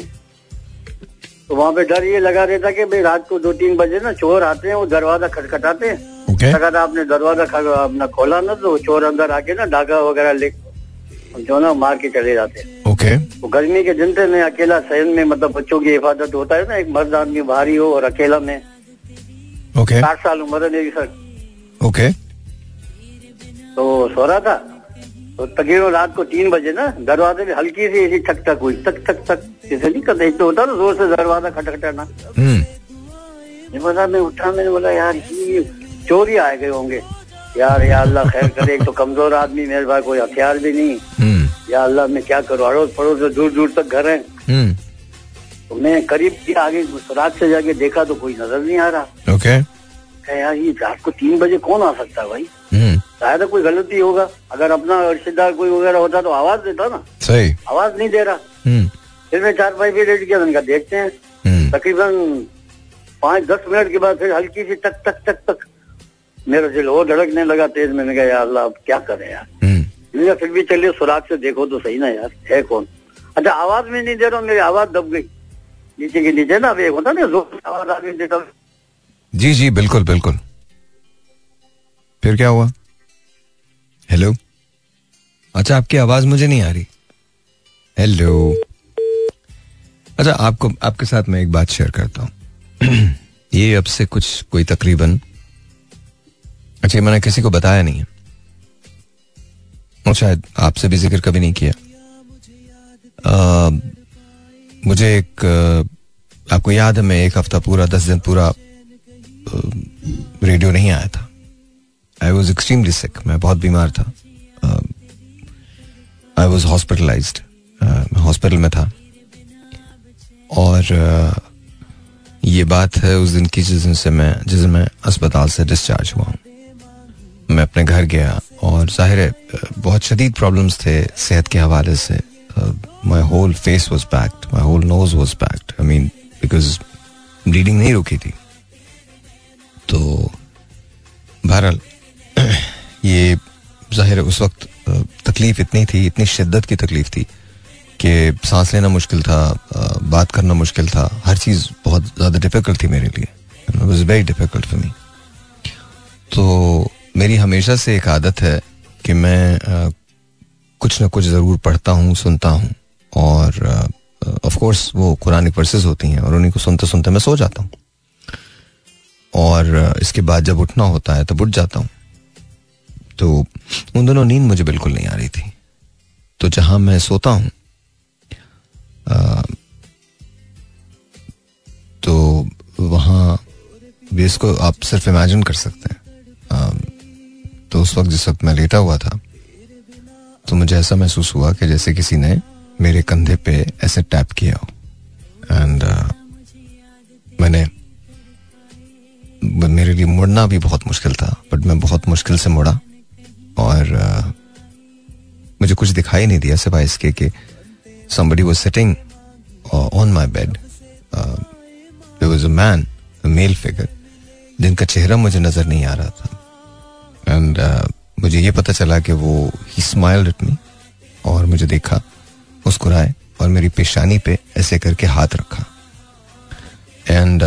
तो वहाँ पे डर ये लगा रहता कि भाई रात को दो तीन बजे ना चोर आते हैं वो दरवाज़ा खटखटाते हैं। ओके अगर आपने दरवाज़ा अपना खोला ना तो चोर अंदर आके ना डाका वगैरह ले जो ना मार के चले जाते हैं। ओके तो गर्मी के दिन थे मैं अकेला सहन में मतलब बच्चों की हिफाजत होता है ना एक मर्द आदमी भारी हो और अकेला में। ओके साठ साल उम्र है मेरी सर। ओके तो सो रहा था। तो तकरीबन रात को तीन बजे ना दरवाजे में हल्की सी ऐसी ठक ठक हुई तक तक तक जैसे नहीं करते तो होता ना ज़ोर से दरवाज़ा खटखटाना हम्म। ये बोला मैं उठा मैंने बोला यार ये चोर आए गए होंगे। यार या अल्लाह खैर करे एक तो कमज़ोर आदमी मेरे पास कोई हथियार भी नहीं। हम्म। या अल्लाह मैं क्या करूँ? अड़ोस पड़ोस से दूर दूर तक घर है। हम्म। तो मैं करीब के आगे रात से जाके देखा तो कोई नज़र नहीं आ रहा। ओके कहा, यार ये रात को तीन बजे कौन आ सकता है भाई? शायद कोई गलती होगा। अगर अपना रिश्तेदार कोई वगैरह होता तो आवाज़ देता ना। सही। आवाज़ नहीं दे रहा। हम्म। फिर मैं चार पाई पे लेट गया मैंने देखते हैं। हम्म। तकरीबन पाँच दस मिनट के बाद फिर हल्की सी टक टक टक टक। मेरा दिल और धड़कने लगा तेज। मैंने कहा यार अल्लाह अब क्या करें यार? हम्म, मैंने फिर भी चलिए सुराग से देखो तो सही ना यार। है कौन? अच्छा आवाज़ में नहीं दे रहा मेरी आवाज़ दब गई। नीचे के नीचे ना अब एक होता ना ज़ोर आवाज़ आ गई जी जी बिल्कुल बिल्कुल। फिर क्या हुआ? हेलो अच्छा आपकी आवाज़ मुझे नहीं आ रही। हेलो अच्छा आपको आपके साथ मैं एक बात शेयर करता हूँ। ये अब से कुछ कोई तकरीबन अच्छा मैंने किसी को बताया नहीं है। और शायद आपसे भी ज़िक्र कभी नहीं किया। आ, मुझे एक आपको याद है मैं एक हफ़्ता पूरा दस दिन पूरा रेडियो नहीं आया था। आई वॉज़ एक्सट्रीमली सिक मैं बहुत बीमार था। आई वॉज़ हॉस्पिटलाइज हॉस्पिटल में था। और uh, ये बात है उस दिन की जिस दिन से मैं जिस मैं अस्पताल से डिस्चार्ज हुआ हूँ। मैं अपने घर गया और ज़ाहिर है uh, बहुत शदीद प्रॉब्लम्स थे सेहत के हवाले से। My whole face was packed my whole nose was packed I mean because bleeding नहीं रुकी थी। तो बहरहाल ये ज़ाहिर उस वक्त तकलीफ़ इतनी थी, इतनी शिद्दत की तकलीफ़ थी कि सांस लेना मुश्किल था बात करना मुश्किल था। हर चीज़ बहुत ज़्यादा डिफ़िकल्ट थी मेरे लिए। वेरी डिफ़िकल्ट फॉर मी तो मेरी हमेशा से एक आदत है कि मैं कुछ ना कुछ ज़रूर पढ़ता हूँ, सुनता हूँ और ऑफ़ कोर्स वो कुरानी वर्सेस होती हैं और उन्हीं को सुनते सुनते मैं सो जाता हूँ। और इसके बाद जब उठना होता है तब उठ जाता हूँ। तो उन दोनों नींद मुझे बिल्कुल नहीं आ रही थी। तो जहाँ मैं सोता हूँ अ, तो वहाँ भी इसको आप सिर्फ़ इमेजिन कर सकते हैं। अ, तो उस वक्त जिस वक्त मैं लेटा हुआ था तो मुझे ऐसा महसूस हुआ कि जैसे किसी ने मेरे कंधे पे ऐसे टैप किया हो। एंड uh, मैंने मेरे लिए मुड़ना भी बहुत मुश्किल था बट मैं बहुत मुश्किल से मुड़ा। और uh, मुझे कुछ दिखाई नहीं दिया सिवाय इसके कि somebody was sitting uh, on my bed. Uh, there was a man a male figure जिनका चेहरा मुझे नज़र नहीं आ रहा था। एंड मुझे ये पता चला कि वो ही स्माइल्ड एट मी और मुझे देखा मुस्कुराए और मेरी पेशानी पे ऐसे करके हाथ रखा। एंड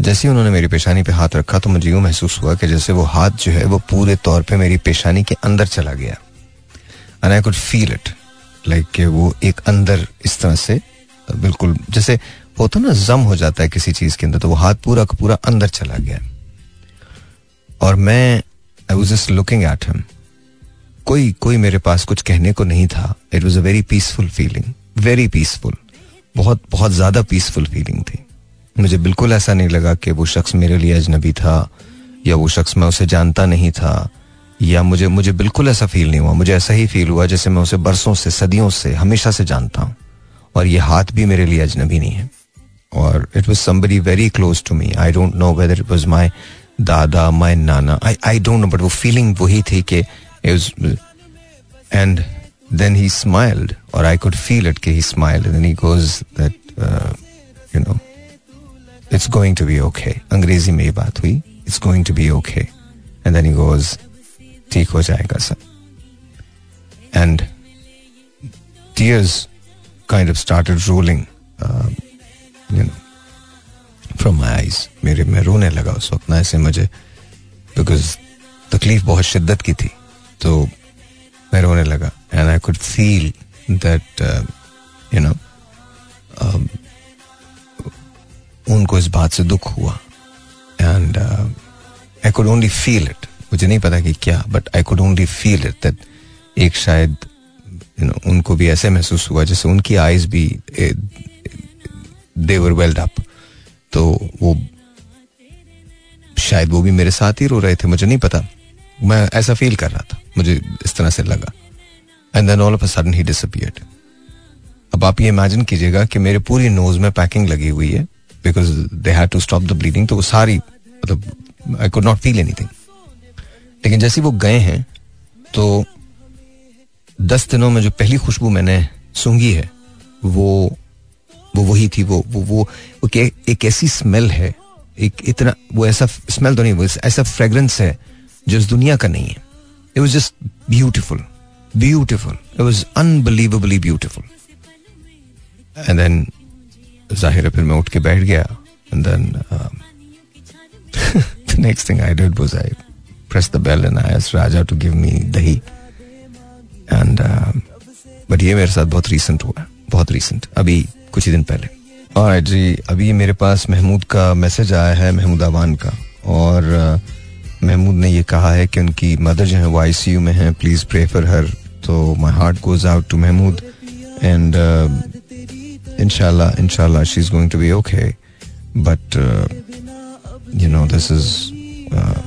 जैसे ही उन्होंने मेरी पेशानी पे हाथ रखा तो मुझे यूँ महसूस हुआ कि जैसे वो हाथ जो है वो पूरे तौर पे मेरी पेशानी के अंदर चला गया। And I could feel it like कि वो एक अंदर इस तरह से, बिल्कुल जैसे होता ना जम हो जाता है किसी चीज़ के अंदर तो वो हाथ पूरा का पूरा अंदर चला गया। और मैं I was just looking at him कोई कोई मेरे पास कुछ कहने को नहीं था। It was a very peaceful feeling very peaceful बहुत बहुत ज़्यादा पीसफुल फीलिंग थी। मुझे बिल्कुल ऐसा नहीं लगा कि वो शख्स मेरे लिए अजनबी था, या वो शख्स मैं उसे जानता नहीं था, या मुझे मुझे बिल्कुल ऐसा फील नहीं हुआ। मुझे ऐसा ही फील हुआ जैसे मैं उसे बरसों से, सदियों से हमेशा से जानता हूँ। और ये हाथ भी मेरे लिए अजनबी नहीं है। और it was somebody very close to me I don't know whether it was my दादा my Nana I I don't know but वो फीलिंग वही थी कि एंड देन ही स्माइल्ड और आई कुड फील इट कि he smiled then he goes that you know it's going to be okay अंग्रेज़ी में ये बात हुई it's going to be okay and then he goes ठीक हो जाएगा सब and tears kind of started rolling you know from my eyes मेरे, मैं रोने लगा उस वक्त, ना ऐसे मुझे बिकॉज़ तकलीफ़ बहुत शिद्दत की थी। तो मैं रोने लगा and I could feel that you know उनको इस बात से दुख हुआ। And I could only feel it मुझे नहीं पता कि क्या but I could only feel it that एक शायद यू नो उनको भी ऐसे महसूस हुआ जैसे उनकी आईज भी देवर वेल्ड अप तो वो शायद वो भी मेरे साथ ही रो रहे थे, मुझे नहीं पता। मैं ऐसा फील कर रहा था, मुझे इस तरह से लगा। And then all of a sudden he disappeared अब आप ये इमेजिन कीजिएगा कि मेरे पूरी नोज़ में पैकिंग लगी हुई है। Because they had to stop the bleeding तो वो सारी मतलब I could not feel anything लेकिन जैसे वो गए हैं तो दस दिनों में जो पहली खुशबू मैंने सूंघी है वो वो वही थी वो वो वो, वो के, एक ऐसी स्मेल है एक इतना वो ऐसा स्मेल तो नहीं वो ऐसा फ्रेग्रेंस है जो इस दुनिया का नहीं है। It was just beautiful beautiful it was unbelievably beautiful and then ज़ाहिर है फिर मैं उठ के बैठ गया and then next thing I did was I pressed the bell and I asked Raja to give me dahi. And um, but ये मेरे साथ बहुत रीसेंट हुआ बहुत रीसेंट अभी कुछ ही दिन पहले और जी अभी मेरे पास महमूद का मैसेज आया है महमूद आवान का और महमूद ने ये कहा है कि उनकी मदर जो है वो आईसीयू में है प्लीज़ प्रे फॉर हर तो my heart goes out to Mahmood and इनशाला इनशाला she is going to be okay but you know this is uh,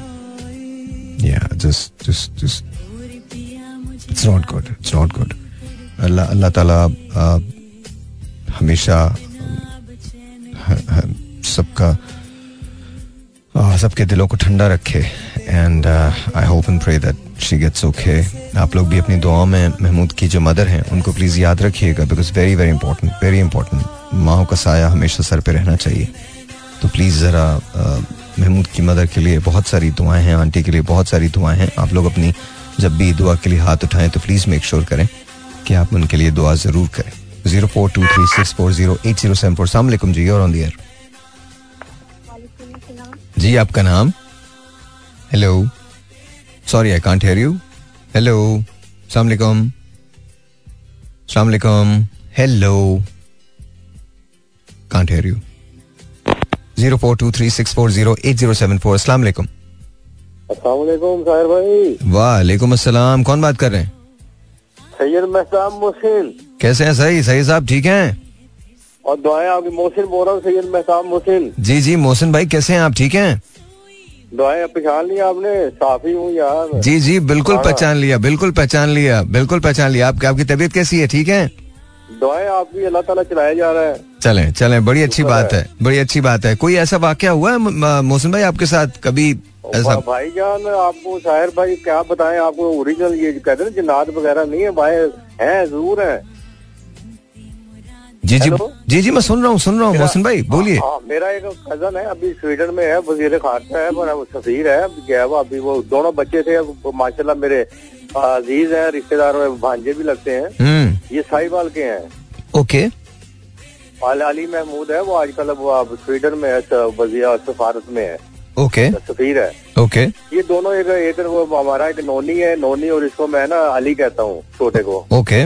yeah just just just it's not good it's not good Allah Allah ताला uh, हमेशा सबका uh, सबके दिलों को ठंडा रखे and I hope and pray that she gets okay आप लोग भी अपनी दुआओं में महमूद की जो मदर हैं उनको प्लीज़ याद रखिएगा because very very important very important माओ का साया हमेशा सर पे रहना चाहिए। तो प्लीज़ ज़रा महमूद की मदर के लिए बहुत सारी दुआएँ हैं आंटी के लिए बहुत सारी दुआएँ हैं। आप लोग अपनी जब भी दुआ के लिए हाथ उठाएँ तो प्लीज़ मेक श्योर करें कि आप उनके लिए दुआ ज़रूर करें। Zero four two three six four zero eight zero seven four. सलामकुम जी और ऑन दी जी आपका नाम? Hello sorry I can't hear you hello सलामकुम सलामकुम hello can't hear you zero four two three six four zero eight zero seven four Sahir भाई वालेकुम अस्सलाम कौन बात कर रहे हैं? सैयद महताब मोहसिन कैसे हैं सही? सही साहब ठीक हैं? और दुआएँ आपकी मोहसिन बोल रहा हूँ सैयद महताब मोहसिन जी जी मोहसिन भाई कैसे हैं आप? ठीक हैं? दुआएँ पहचान लिया आपने? साफी हूँ यार जी जी बिल्कुल पहचान लिया बिल्कुल पहचान लिया बिल्कुल पहचान लिया। आपकी आपकी तबीयत कैसी है? ठीक है? दुआएँ आपकी अल्लाह ताला चलाया जा रहा है। चले चले बड़ी अच्छी बात है बड़ी अच्छी बात है। कोई ऐसा वाक्य हुआ है मोहसिन भाई आपके साथ कभी ऐसा? भाई जान आपको शायर भाई क्या बताएँ आपको ओरिजिनल ये कहते हैं जिन्नात वगैरह नहीं है भाई है ज़रूर है। जी जी जी जी मैं सुन रहा हूँ सुन रहा हूँ मोहसिन भाई बोलिए। हाँ, मेरा एक कज़न है अभी स्वीडन में है वज़ीर खारसा है पर सफीर है गया वो अभी वो दोनों बच्चे थे माशाल्लाह मेरे अज़ीज़ हैं रिश्तेदार भांजे भी लगते हैं। ये साहिवाल के हैं। ओके। अली महमूद है वो आजकल वो स्वीडन में है वजिया सफारत में है। ओके। सफीर है। ओके। ये दोनों एक एक वो हमारा एक नोनी है नोनी और इसको मैं ना अली कहता हूँ छोटे को। ओके।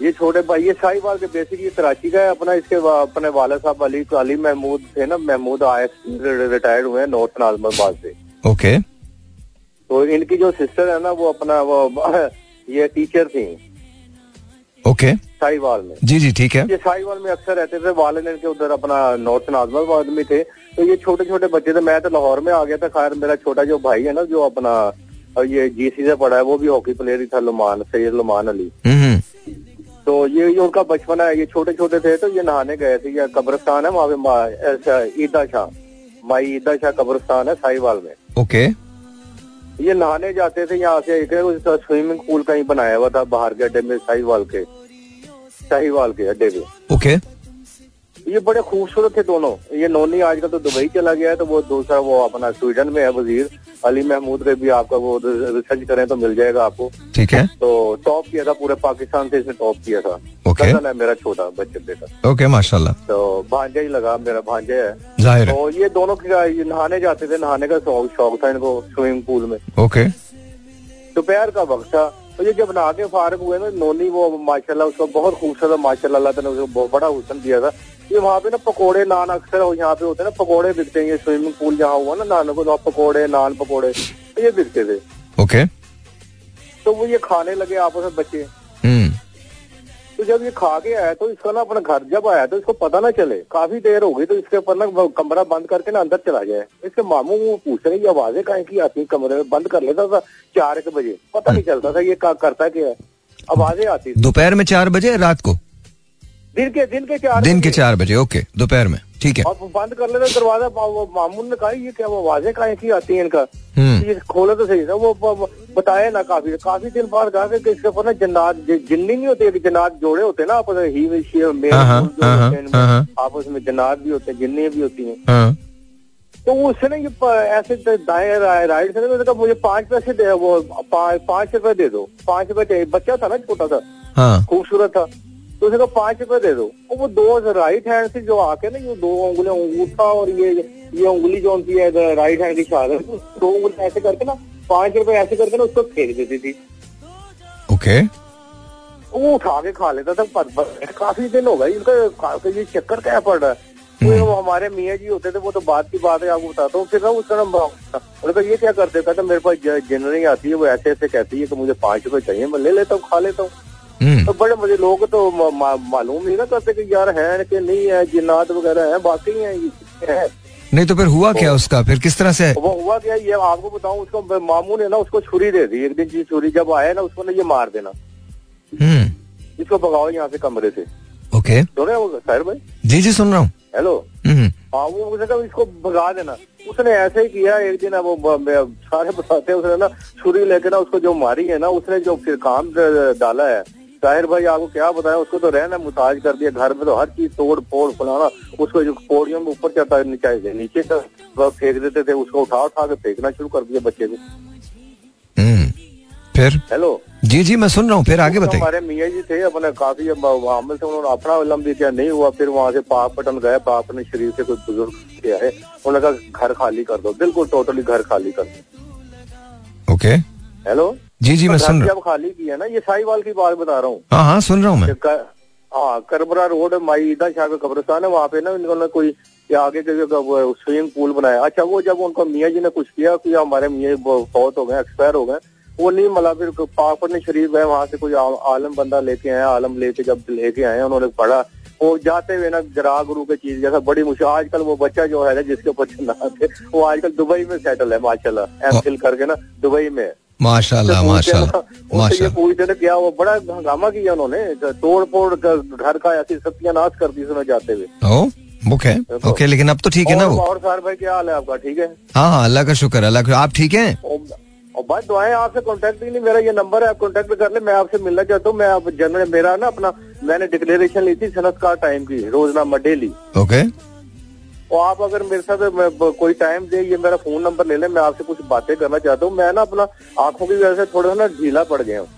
ये छोटे भाई ये साहिवाल के बेसिक ये कराची का है अपना इसके वा, अपने वाला साहब अली अली महमूद थे ना महमूद आए रिटायर्ड हुए हैं नॉर्थ नाजमाबाद से। ओके तो इनकी जो सिस्टर है ना वो अपना वो ये टीचर थी। ओके साहिवाल में। जी जी ठीक है। ये साहिवाल में अक्सर रहते थे वाले इनके उधर अपना नॉर्थ नाजमाबाद में थे। तो ये छोटे छोटे बच्चे थे मैं तो लाहौर में आ गया था खैर मेरा छोटा जो भाई है ना जो अपना ये जीसी से पढ़ा है वो भी हॉकी प्लेयर ही था लुमान सैयद लुमान अली तो ये, उनका बचपन है ये छोटे छोटे थे तो ये नहाने गए थे ये कब्रस्तान है वहाँ पे ईदा शाह माई ईदा शाह कब्रस्तान है साहिवाल में। ओके। ये नहाने जाते थे यहाँ से एक स्विमिंग पूल कहीं बनाया हुआ था बाहर के अड्डे में साहिवाल के साहिवाल के अड्डे पे। ओके। ये बड़े खूबसूरत थे दोनों। ये नोनी आजकल तो दुबई चला गया है तो वो दूसरा वो अपना स्वीडन में है वज़ीर। अली महमूद के भी आपका वो रिसर्च करें तो मिल जाएगा आपको। ठीक है। तो टॉप किया था पूरे पाकिस्तान से इसने टॉप किया था। ओके है मेरा छोटा बच्चे बेटा। ओके माशाल्लाह। तो भांजा ही लगा मेरा भांजा है। ज़ाहिर तो ये दोनों नहाने जाते थे नहाने का शौक शौक था इनको स्विमिंग पूल में। ओके दोपहर का वक्त था तो ये जब नहा के फारग हुए ना नोनी वो माशाल्लाह उसको बहुत खूबसूरत माशाल्लाह अल्लाह ने उसको बड़ा हुसन दिया था। ये वहाँ पे ना पकोड़े नान अक्सर यहाँ पे होते हैं ना पकोड़े बिकते हैं ये स्विमिंग पूल जहाँ हुआ ना नानों को तो पकोड़े नान पकोड़े तो ये बिकते थे। ओके तो वो ये खाने लगे आपस में बच्चे तो जब ये खा के आया तो इसका ना अपना घर जब आया तो इसको पता ना चले। काफ़ी देर हो गई तो इसके ऊपर ना कमरा बंद करके ना अंदर चला जाए इसके मामू वो पूछ रहे ये आवाज़ें कहीं की आती कमरे में बंद कर लेता था चार एक बजे। पता नहीं चलता था ये करता क्या है। आवाज़ें आती दोपहर में चार बजे रात को? दिन के दिन के चार दिन के चार बजे ओके दोपहर में ठीक है। और बंद कर लेते दरवाज़ा मामून ने कहा ये क्या वो आवाज़ें कहा की आती है इनका? ये खोले तो सही था वो बताया ना काफ़ी काफ़ी दिन बाद कहा कि इसके ऊपर ना जन्नात जिन्नी नहीं होते जन्नात जोड़े होते हैं ना आपस में ही आपस में जन्नात भी होते हैं जिन्नी भी होती है। तो उससे ना ये ऐसे दाएँ राइट से ना मैंने कहा मुझे पाँच पैसे दे वो पाँच रुपए दे दो। पाँच रुपए बच्चा था ना छोटा सा हाँ। खूबसूरत था। तो कहा पाँच रुपए दे दो। और वो दो राइट हैंड से जो आके ना ये दो उंगलियाँ अंगूठा और ये ये उंगली जो होती है राइट हैंड की शाद दो उंगली ऐसे करके ना पाँच रुपए ऐसे करके ना उसको फेंक देती थी। ओके वो उठा के खा लेता था पर, पर, काफ़ी दिन हो गए इनका का- ये चक्कर क्या पड़ रहा है? तो वो हमारे मियाँ जी होते थे वो तो बात की बात है आपको बताता हूँ फिर ना उसका नाम उन्होंने कहा ये क्या करते कहता मेरे पास जनरली आती है वो ऐसे ऐसे कहती है कि मुझे पाँच रुपए चाहिए मैं ले लेता हूँ खा लेता हूँ। हम्म तो बड़े मुझे लोग तो मालूम नहीं ना करते कि यार है कि नहीं है जिन्नात वगैरह है बाकी है ये नहीं तो फिर हुआ क्या उसका फिर किस तरह से वो हुआ क्या ये आपको बताऊँ उसको मामू ने ना उसको छुरी दे दी एक दिन जी छुरी जब आया ना उसको ना ये मार देना इसको भगाओ यहाँ से कमरे से ओके सुने वो सर भाई जी जी सुन रहा हूँ हेलो हाँ वो उसने इसको भगा देना उसने ऐसे ही किया एक दिन वो सारे बताते हैं उसने ना छुरी लेके ना उसको जो मारी है ना उसने जो फिर काम डाला है ताहिर भाई आपको क्या बताया उसको तो रहना मुताज कर दिया। घर में तो हर चीज़ तोड़ फोड़ फलाना उसको जो पौड़ियों में ऊपर चढ़ता है नीचे नीचे से फेंक देते थे उसको उठा उठा के फेंकना शुरू कर दिया बच्चे को। हम्म फिर? हेलो? जी जी मैं सुन रहा हूँ फिर आगे तो बताइए। हमारे मियाँ जी थे अपने काफ़ी अमल से उन्होंने अपना इलम भी किया नहीं हुआ फिर वहाँ से पाक पटन गए पाक पटन शरीफ से कोई बुज़ुर्ग के आए उन्होंने कहा घर खाली कर दो। बिल्कुल टोटली घर खाली कर दो। Okay hello? जी जी मैं सुन रहा जब खाली किया ना ये साहिवाल की बात बता रहा हूँ। हूँ हाँ हाँ सुन रहा हूँ मैं। हाँ करबरा रोड माई ईदा शाह का कब्रिस्तान है वहाँ पे ना इन्होंने कोई आगे के स्विमिंग पूल बनाया। अच्छा वो जब उनको मियाँ जी ने कुछ किया कि हमारे मियाँ फौत हो गए एक्सपायर हो गए वो नहीं मला फिर पाकपटन शरीफ है वहाँ से कोई आ- आलम बंदा लेके आया आलम लेके जब लेके आए उन्होंने पढ़ा। वो जाते हुए ना जरा गुरु के चीज़ जैसा बड़ी मुश्किल आजकल वो बच्चा जो है ना जिसके ऊपर ना थे वो आजकल दुबई में सेटल है माशाल्लाह एम फिल करके ना दुबई में। है। माशाल्लाह माशाल्लाह पूछते थे क्या वो बड़ा हंगामा किया उन्होंने। तोड़ फोड़ कर घर का ऐसी सत्यानाश कर दी सुना जाते हुए। ओ बुक है? ओके लेकिन अब तो ठीक है ना वो? और सर भाई क्या हाल है आपका? ठीक है? हाँ हाँ अल्लाह का शुक्र अल्लाह का आप ठीक हैं? और बस दुआएँ आपसे कांटेक्ट ही नहीं मेरा ये नंबर है आप कांटेक्ट कर ले मैं आपसे मिलना चाहता हूँ मैं आप जनरल मेरा ना अपना मैंने डिक्लेरेशन ली थी सनतकार टाइम की रोजनामा डेली ओके। और आप अगर मेरे साथ कोई टाइम दे, ये मेरा फ़ोन नंबर ले ले, मैं आपसे कुछ बातें करना चाहता हूँ। मैं ना अपना आँखों की वजह से थोड़ा सा ना ढीला पड़ गया हूँ।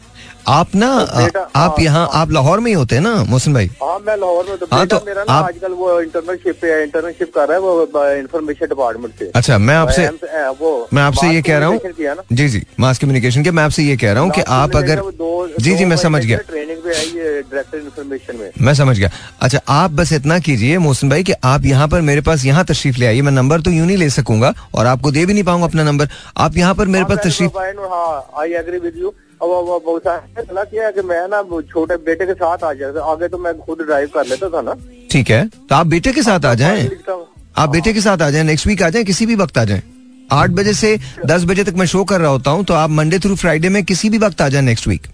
आप ना बेटा, आप हाँ, यहाँ आप लाहौर में ही होते हैं ना मोहसिन भाई? हाँ मैं लाहौर में तो हाँ, बेटा तो मेरा ना आजकल वो इंटर्नशिप पे इंटर्नशिप कर रहा है वो इंफॉर्मेशन डिपार्टमेंट से अच्छा मैं आपसे एम से- ए, वो मैं आपसे ये कह रहा हूँ जी जी मास कम्युनिकेशन के मैं आपसे ये कह रहा हूँ कि आप अगर जी जी मैं समझ गया। ट्रेनिंग में आई है डायरेक्टर इन्फॉर्मेशन में। मैं समझ गया। अच्छा आप बस इतना कीजिए मोहसिन भाई की आप यहाँ पर मेरे पास यहाँ तशरीफ़ ले आइए। मैं नंबर तो यूँ नहीं ले सकूँगा और आपको दे भी नहीं पाऊँगा अपना नंबर। आप यहाँ पर मेरे हाँ, पास तशरीफ़ तो हूँ, हाँ आई एग्री विद यू अब अब- अब बहुत सारा सलाह किया कि मैं ना छोटे बेटे के साथ आ जाता आगे तो मैं खुद ड्राइव कर लेता था ना। ठीक है तो आप बेटे के साथ आ जाए? आप बेटे के साथ आ जाए नेक्स्ट वीक आ जाए किसी भी वक्त आ जाए। आठ बजे से दस बजे तक मैं शो कर रहा होता हूँ तो आप मंडे थ्रू फ्राइडे में किसी भी वक्त आ जाए नेक्स्ट वीक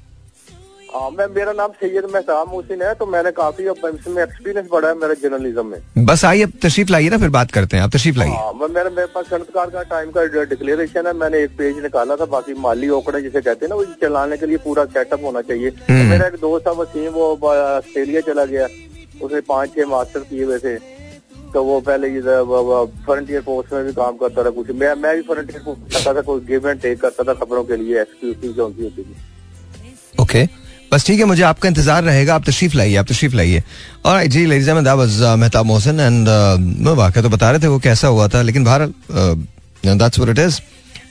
हाँ मैं मेरा नाम सैयद महताब मोहसिन है तो मैंने काफ़ी अब इसमें एक्सपीरियंस बढ़ा है मेरा जर्नलिज्म में। बस आइए अब तशरीफ़ लाइए ना फिर बात करते हैं। आप तशरीफ़ लाइए। हाँ मैं मेरे मेरे पास संतकार का टाइम का डिक्लेरेशन है मैंने एक पेज निकाला था बाकी माली ओकड़े जिसे कहते हैं ना वो चलाने के लिए पूरा सेटअप होना चाहिए। तो हम्म। मेरा एक दोस्त था वसीम वो ऑस्ट्रेलिया चला गया। उसने पाँच छह मास्टर किए हुए थे। तो वो पहले फ्रंटियर पोस्ट में भी काम करता था कुछ मैं मैं भी फ्रंटियर पोस्ट करता था कोई गिव एंड टेक करता था खबरों के लिए एक्सक्लूसिव जो होती थी। ओके बस ठीक है मुझे आपका इंतज़ार रहेगा। आप तशरीफ़ लाइए आप तशरीफ़ लाइए। और जी ladies and that was Mehtab Mohsin and मैं वाकई तो बता रहे थे वो कैसा हुआ था लेकिन बहरहाल दैट्स व्हाट इट इज़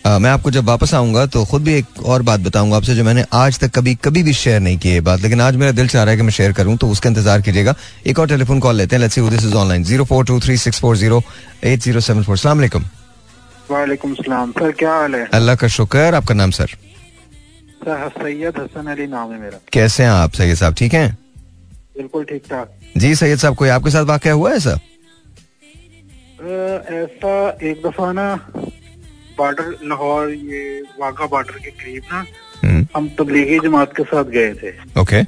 मैं आपको जब वापस आऊँगा तो खुद भी एक और बात बताऊँगा आपसे जो मैंने आज तक कभी कभी भी शेयर नहीं की है बात लेकिन आज मेरा दिल चाह रहा है कि मैं शेयर करूँ तो उसका इंतज़ार कीजिएगा। एक और टेलीफोन कॉल लेते हैं let's see this is online 04236408074 अस्सलाम वालेकुम वालेकुम सलाम। सर क्या हाल है? अल्लाह का शुक्र आपका नाम सर सर सैयद हसन अली नाम है मेरा। कैसे हैं आप सैयद साहब? ठीक हैं? बिल्कुल ठीक ठाक। जी सैयद साहब कोई आपके साथ वाकया हुआ है सर? ऐसा एक दफ़ा ना बॉर्डर लाहौर ये वाघा बॉर्डर के करीब ना हम्म। हम तबलीगी जमात के साथ गए थे। ओके।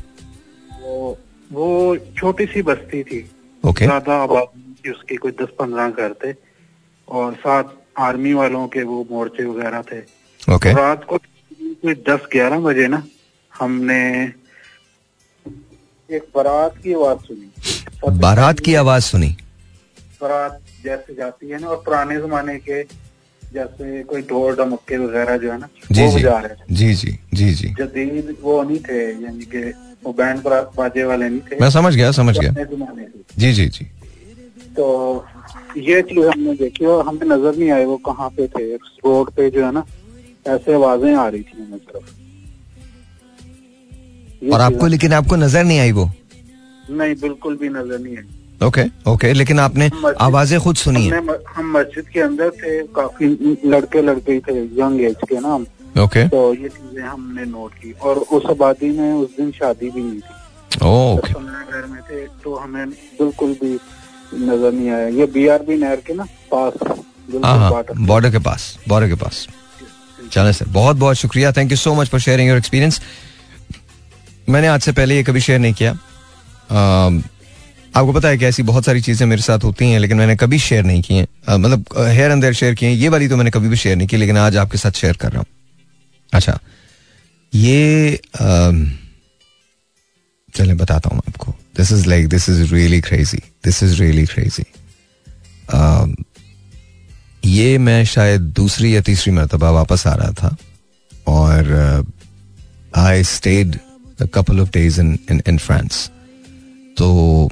वो वो छोटी सी बस्ती थी। ओके। ज़्यादा आबादी उसके कोई दस पंद्रह घर थे। और साथ आर्मी वालों के वो मोर्चे वगैरह थे। ओके। रात को कोई दस ग्यारह बजे ना हमने एक बारात की आवाज़ सुनी। बारात की आवाज़ सुनी। बारात जैसे जाती है ना और पुराने जमाने के जैसे कोई ढोल ढमक्के वगैरह जो है ना जी वो जी बजा रहे थे। जी जी जी जी। जदीद वो नहीं थे यानी कि वो बैंड बाजे वाले नहीं थे। मैं समझ गया समझ गया। जी जी जी। तो ये चीज़ हमने देखी और हमें नज़र नहीं आए वो कहाँ पे थे रोड पे जो है ना ऐसे आवाज़ें आ रही थी हमें तरफ़। और आपको लेकिन आपको नज़र नहीं आई वो? नहीं बिल्कुल भी नज़र नहीं आई। ओके ओके लेकिन आपने आवाज़ें खुद सुनी है। हमने हम मस्जिद के अंदर थे काफ़ी लड़के लड़के ही थे यंग एज के ना ओके। तो ये चीज़ें हमने नोट की और उस आबादी में उस दिन शादी भी नहीं थी। ओके। दस पंद्रह घर में थे तो हमें बिल्कुल भी नज़र नहीं आया। ये बी आर बी नहर के ना पास हाँ हाँ। बॉर्डर के पास बॉर्डर के पास। चले सर बहुत बहुत शुक्रिया। Thank you so much for sharing your experience मैंने आज से पहले ये कभी शेयर नहीं किया। आपको पता है कि ऐसी बहुत सारी चीज़ें मेरे साथ होती हैं लेकिन मैंने कभी शेयर नहीं की अ, मतलब हेयर देयर शेयर किए ये वाली तो मैंने कभी भी शेयर नहीं की लेकिन आज आपके साथ शेयर कर रहा हूँ। अच्छा ये चले बताता हूँ आपको। This is like this is really crazy this is really crazy ये मैं शायद दूसरी या तीसरी मरतबा वापस आ रहा था और I stayed couple of days in in in France तो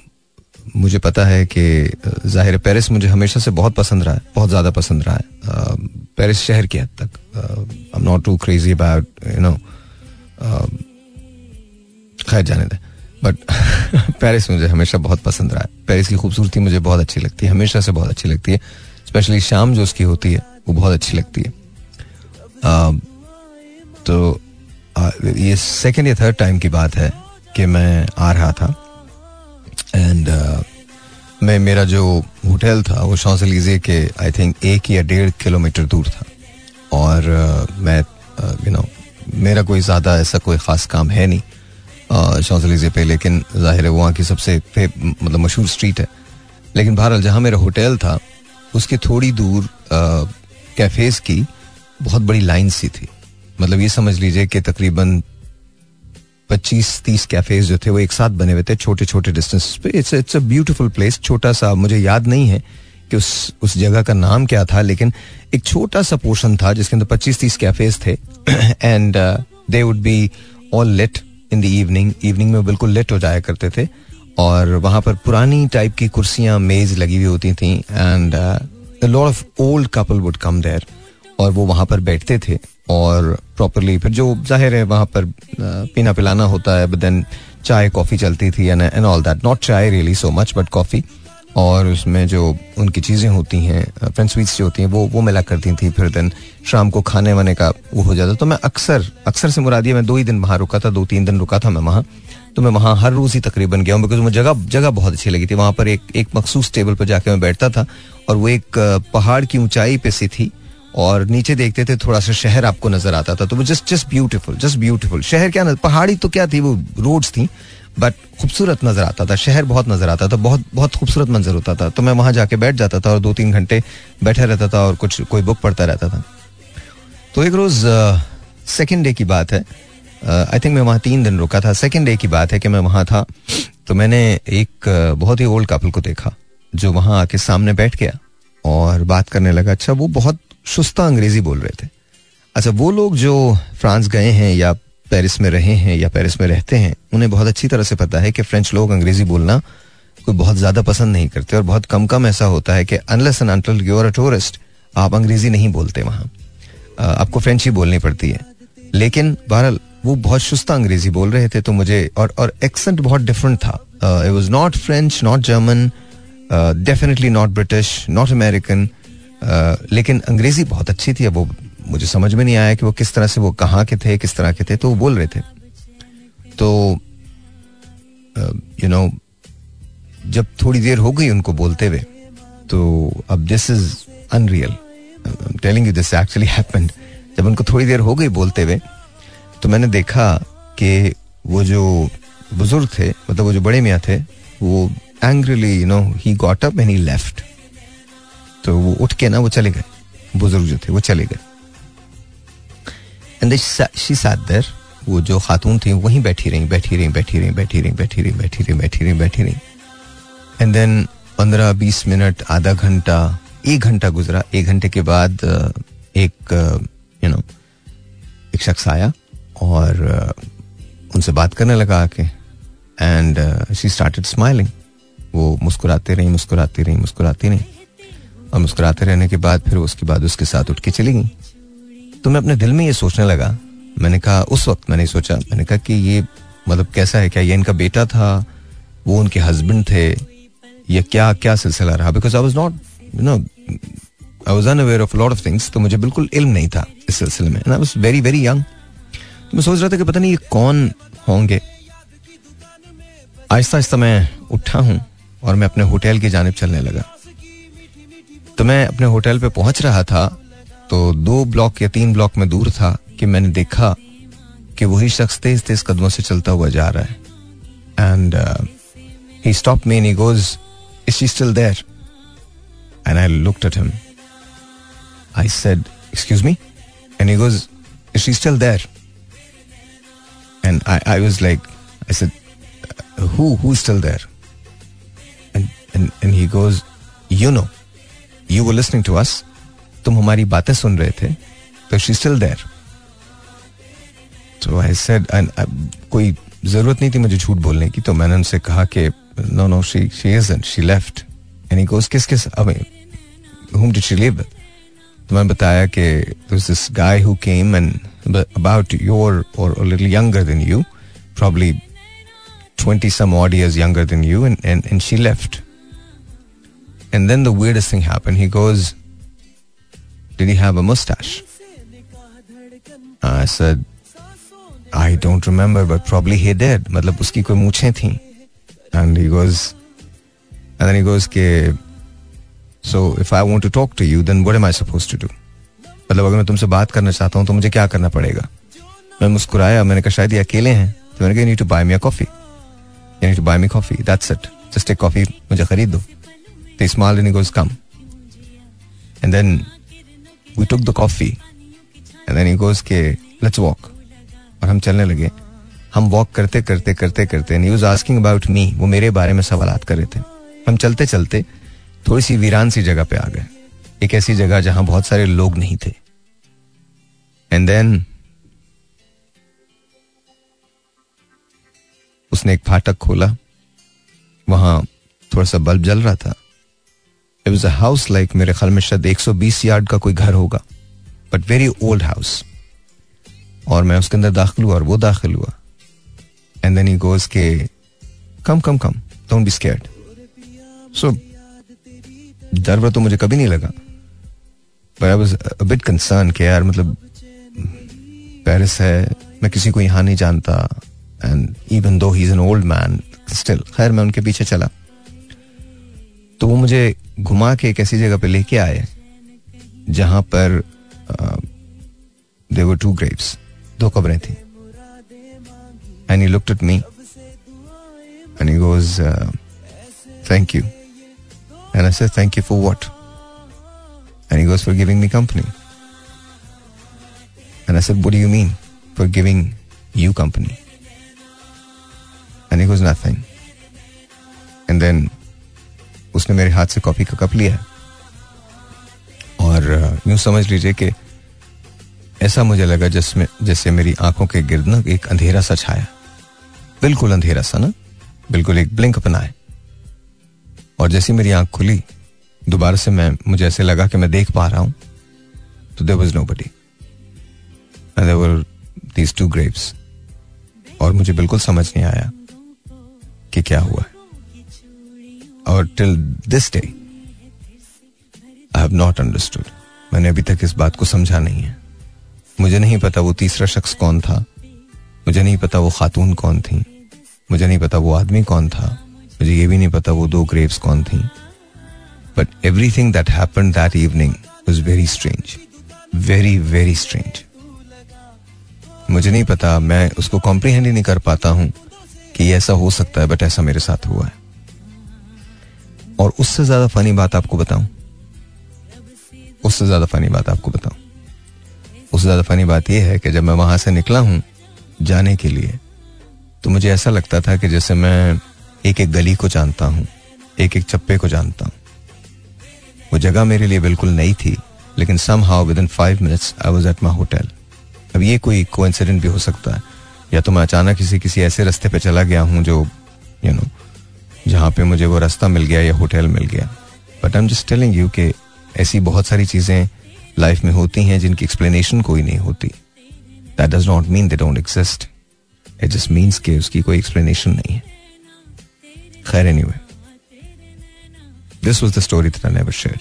मुझे पता है कि ज़ाहिर है पेरिस मुझे हमेशा से बहुत पसंद रहा है, बहुत ज़्यादा पसंद रहा है। पेरिस शहर की हद तक। I am not too crazy about you know खैर जाने दें। बट पेरिस मुझे हमेशा बहुत पसंद रहा है। पेरिस की खूबसूरती मुझे बहुत अच्छी लगती है, हमेशा से बहुत अच्छी लगती है। स्पेशली शाम जो उसकी होती है वो बहुत अच्छी लगती है। अम, तो आ, ये सेकेंड या थर्ड टाइम की बात है कि मैं आ रहा था। एंड मैं मेरा जो होटल था वो शौसलीजे के आई थिंक एक या डेढ़ किलोमीटर दूर था। और अ, मैं यू नो मेरा कोई ज़्यादा ऐसा कोई ख़ास काम है नहीं शौसलीजे पे लेकिन ज़ाहिर है वहाँ की सबसे मतलब मशहूर स्ट्रीट है। लेकिन बहरहाल जहाँ मेरा होटल था उसके थोड़ी दूर कैफेज की बहुत बड़ी लाइन सी थी। मतलब ये समझ लीजिए कि तकरीबन 25-30 कैफेज जो थे वो एक साथ बने हुए थे छोटे छोटे डिस्टेंस पे it's it's a beautiful place छोटा सा, मुझे याद नहीं है कि उस उस जगह का नाम क्या था, लेकिन एक छोटा सा पोर्शन था जिसके अंदर 25-30 कैफेज थे। And they would be all late in the evening evening में बिल्कुल लेट हो जाया करते थे। और वहाँ पर पुरानी टाइप की कुर्सियाँ, मेज लगी हुई होती थी and lot of old couple would come there और वो वहाँ पर बैठते थे और प्रॉपरली फिर जो ज़ाहिर है वहाँ पर पीना पिलाना होता है बट देन चाय कॉफ़ी चलती थी and and all that not chai really so much but coffee और उसमें जो उनकी चीज़ें होती हैं फ्रेंड स्वीट्स जो होती हैं, वो वो मिला करती थी फिर दिन शाम को खाने वाने का वो हो जाता तो मैं अक्सर अक्सर से मुरादिया मैं दो ही दिन वहाँ रुका था दो तीन दिन रुका था मैं वहाँ। तो मैं वहाँ हर रोज़ ही तकरीबन गया हूँ बिकॉज़ मुझे जगह जगह बहुत अच्छी लगी थी। वहाँ पर एक एक मखसूस टेबल पर जाके मैं बैठता था, और वो एक पहाड़ की ऊंचाई पे सी थी, और नीचे देखते थे थोड़ा सा शहर आपको नज़र आता था तो वो just just beautiful just beautiful शहर क्या पहाड़ी तो क्या थी, वो रोड्स थी बट खूबसूरत नज़र आता था, शहर बहुत नज़र आता था, बहुत बहुत खूबसूरत मंजर होता था। तो मैं वहाँ जाके बैठ जाता था, और दो तीन घंटे बैठा रहता था, और कुछ, कोई बुक पढ़ता रहता था। तो एक रोज सेकेंड डे की बात है आई थिंक मैं वहाँ तीन दिन रुका था। सेकेंड डे की बात है कि मैं वहाँ था तो मैंने एक बहुत ही ओल्ड कपल को देखा, जो वहाँ आके सामने बैठ गया और बात करने लगा अच्छा वो बहुत सुस्ता अंग्रेज़ी बोल रहे थे। अच्छा वो लोग जो फ्रांस गए हैं या पेरिस में रहे हैं या पेरिस में रहते हैं, उन्हें बहुत अच्छी तरह से पता है कि फ्रेंच लोग अंग्रेज़ी बोलना कोई बहुत ज़्यादा पसंद नहीं करते और बहुत कम कम ऐसा होता है कि unless until you are a tourist आप अंग्रेज़ी नहीं बोलते वहाँ। आपको फ्रेंच ही बोलनी पड़ती है। लेकिन बहरहाल वो बहुत शुस्ता अंग्रेज़ी बोल रहे थे तो मुझे, और और एक्सेंट बहुत डिफरेंट था। It was not French not German definitely not British not American लेकिन अंग्रेज़ी बहुत अच्छी थी। अब वो, मुझे समझ में नहीं आया कि वो किस तरह से वो कहाँ के थे, किस तरह के थे तो वो बोल रहे थे। तो यू नो जब थोड़ी देर हो गई उनको बोलते हुए तो अब this is unreal telling you this actually happened जब उनको थोड़ी देर हो गई बोलते हुए तो मैंने देखा कि वो जो बुज़ुर्ग थे मतलब वो जो बड़े मियाँ थे, वो angrily you know he got up and he left तो वो उठ के ना वो चले गए। बुज़ुर्ग जो थे, वो चले गए। सैट वो जो खातून थी, वहीं बैठी रही बैठी रही बैठी रही बैठी रही बैठी रही बैठी रही बैठी रही बैठी रही। एंड देन पंद्रह बीस मिनट, आधा घंटा, एक घंटा गुजरा। एक घंटे के बाद, एक यू नो एक शख्स आया। और उनसे बात करने लगा आके। एंड शी स्टार्टेड स्माइलिंग वो मुस्कुराते रही, मुस्कुराती रही मुस्कुराती रही। और मुस्कुराते रहने के बाद फिर उसके बाद उसके साथ उठ के चली गई। तो मैं अपने दिल में ये सोचने लगा। मैंने कहा, उस वक्त मैंने सोचा, मैंने कहा कि ये मतलब कैसा है? क्या ये इनका बेटा था? वो उनके हस्बैंड थे? या क्या क्या सिलसिला रहा? Because I was not you know I was unaware of lot of things तो मुझे बिल्कुल इल्म नहीं था इस सिलसिले में। I was very very young मैं सोच रहा था कि पता नहीं ये कौन होंगे। आहिस्ता आहिस्ता मैं उठा हूँ और मैं अपने होटल की जानब चलने लगा। तो मैं अपने होटल पे पहुँच रहा था तो दो ब्लॉक या तीन ब्लॉक में दूर था कि मैंने देखा कि वही शख्स तेज तेज कदमों से चलता हुआ जा रहा है। And he stop me he goes is she still there and I looked at him I said excuse me and he goes is still there and I I was like I said who, who's still there? And and and he goes, you know, you were listening to us. तुम हमारी बातें सुन रहे थे तो she still there तो I said कोई ज़रूरत नहीं थी मुझे झूठ बोलने की. तो मैंने उनसे कहा कि no no she she isn't she left and he goes किस किस I mean whom did she live with? तो मैंने बताया कि there was this guy who came and about your or a little younger than you probably 20 some odd years younger than you and, and, and she left and then the weirdest thing happened he goes did he have a mustache I said I don't remember but probably he did मतलब उसकी कोई मूछें थी and he goes and then he goes के so if I want to talk to you then what am I suppose to do मतलब अगर मैं तुमसे बात करना चाहता हूँ तो मुझे क्या करना पड़ेगा? मैं मुस्कुराया, मैंने कहा, शायद ये अकेले हैं। तो मैंने कहा need to buy me coffee you need to buy me coffee that's it just एक कॉफ़ी मुझे खरीद दो. तो स्मॉल इन goes come. And then we took the coffee and then he goes के लेट्स वॉक और हम चलने लगे। हम वॉक करते करते करते करते नहीं आस्किंग अबाउट मी वो मेरे बारे में सवाल कर रहे थे। हम चलते चलते थोड़ी सी वीरान सी जगह पे आ गए. एक ऐसी जगह जहाँ बहुत सारे लोग नहीं थे. And then, उसने एक फाटक खोला। वहाँ थोड़ा सा बल्ब जल रहा था। It was a house like मेरे ख्याल में शायद 120 यार्ड का कोई घर होगा। बट वेरी ओल्ड हाउस और मैं उसके अंदर दाखिल हुआ और वो दाखिल हुआ। एंड देन ही गोज के come come come don't be scared so डर तो मुझे कभी नहीं लगा। पर आई वाज बिट कंसर्न कि यार मतलब पेरिस है, मैं किसी को यहाँ नहीं जानता and even though he is an old man still खैर, मैं उनके पीछे चला। तो वो मुझे घुमा के एक ऐसी जगह पे लेके आए, जहाँ पर देवर टू ग्रेव्स दो कब्रें थी। And he looked at me and he goes thank you and I said thank you for what and he goes for giving me company and I said what do you mean for giving you company and he goes, nothing. And then उसने मेरे हाथ से coffee का cup लिया। और यूँ समझ लीजिए कि ऐसा मुझे लगा जिसमें, जैसे मेरी आँखों के गिर्द ना एक अंधेरा सा छाया। बिल्कुल अंधेरा सा ना? बिल्कुल एक ब्लिंक अपनाए और जैसे मेरी आँख खुली, दोबारा से मैं, मुझे ऐसे लगा कि मैं देख पा रहा हूँ तो there was nobody there these two graves और मुझे बिल्कुल समझ नहीं आया कि क्या हुआ और till this day I have not understood मैंने अभी तक इस बात को समझा नहीं है। मुझे नहीं पता वो तीसरा शख्स कौन था। मुझे नहीं पता वो खातून कौन थी। मुझे नहीं पता वो आदमी कौन था। मुझे ये भी नहीं पता वो दो ग्रेव्स कौन थी। But everything that happen that evening was very strange very very strange मुझे नहीं पता, मैं उसको कॉम्प्रीहेंड ही नहीं कर पाता हूँ कि ऐसा हो सकता है बट ऐसा मेरे साथ हुआ है। और उससे ज़्यादा फनी बात आपको बताऊँ? उससे ज़्यादा फनी बात आपको बताऊँ? उससे ज़्यादा फनी बात यह है कि जब मैं वहाँ से निकला हूँ जाने के लिए तो मुझे ऐसा लगता था कि जैसे मैं एक एक गली को जानता हूँ एक एक चप्पे को जानता हूँ। वो जगह मेरे लिए बिल्कुल नई थी, लेकिन somehow within five minutes I was at my hotel अब ये कोई को भी हो सकता है। या तो मैं अचानक किसी किसी ऐसे रास्ते पे चला गया हूँ जो यू नो जहाँ पे मुझे वो रास्ता मिल गया या होटल मिल गया। But I am just telling you कि ऐसी बहुत सारी चीज़ें लाइफ में होती हैं जिनकी एक्सप्लेनेशन कोई नहीं होती। That does not mean they don't exist it just means के उसकी कोई एक्सप्लेनेशन नहीं है। खैर any this was the story that I never share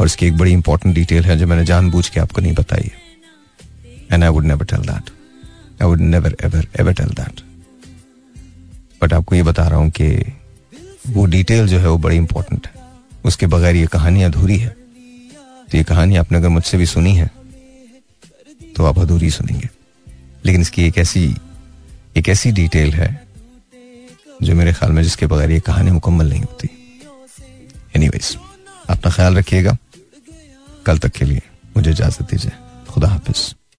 और इसकी एक बड़ी इंपॉर्टेंट डिटेल है जो मैंने जानबूझ के आपको नहीं बताई है। And I would never tell that I would never ever ever tell that but आपको ये बता रहा हूँ कि वो डिटेल जो है वो बड़ी इंपॉर्टेंट है। उसके बगैर ये कहानी अधूरी है। तो ये कहानी आपने अगर मुझसे भी सुनी है तो आप अधूरी सुनेंगे। लेकिन इसकी एक ऐसी एक ऐसी डिटेल है जो मेरे ख्याल में जिसके बगैर ये कहानी मुकम्मल नहीं होती। एनीवेज अपना ख्याल रखिएगा। कल तक के लिए मुझे इजाज़त दीजिए। खुदा हाफिज़।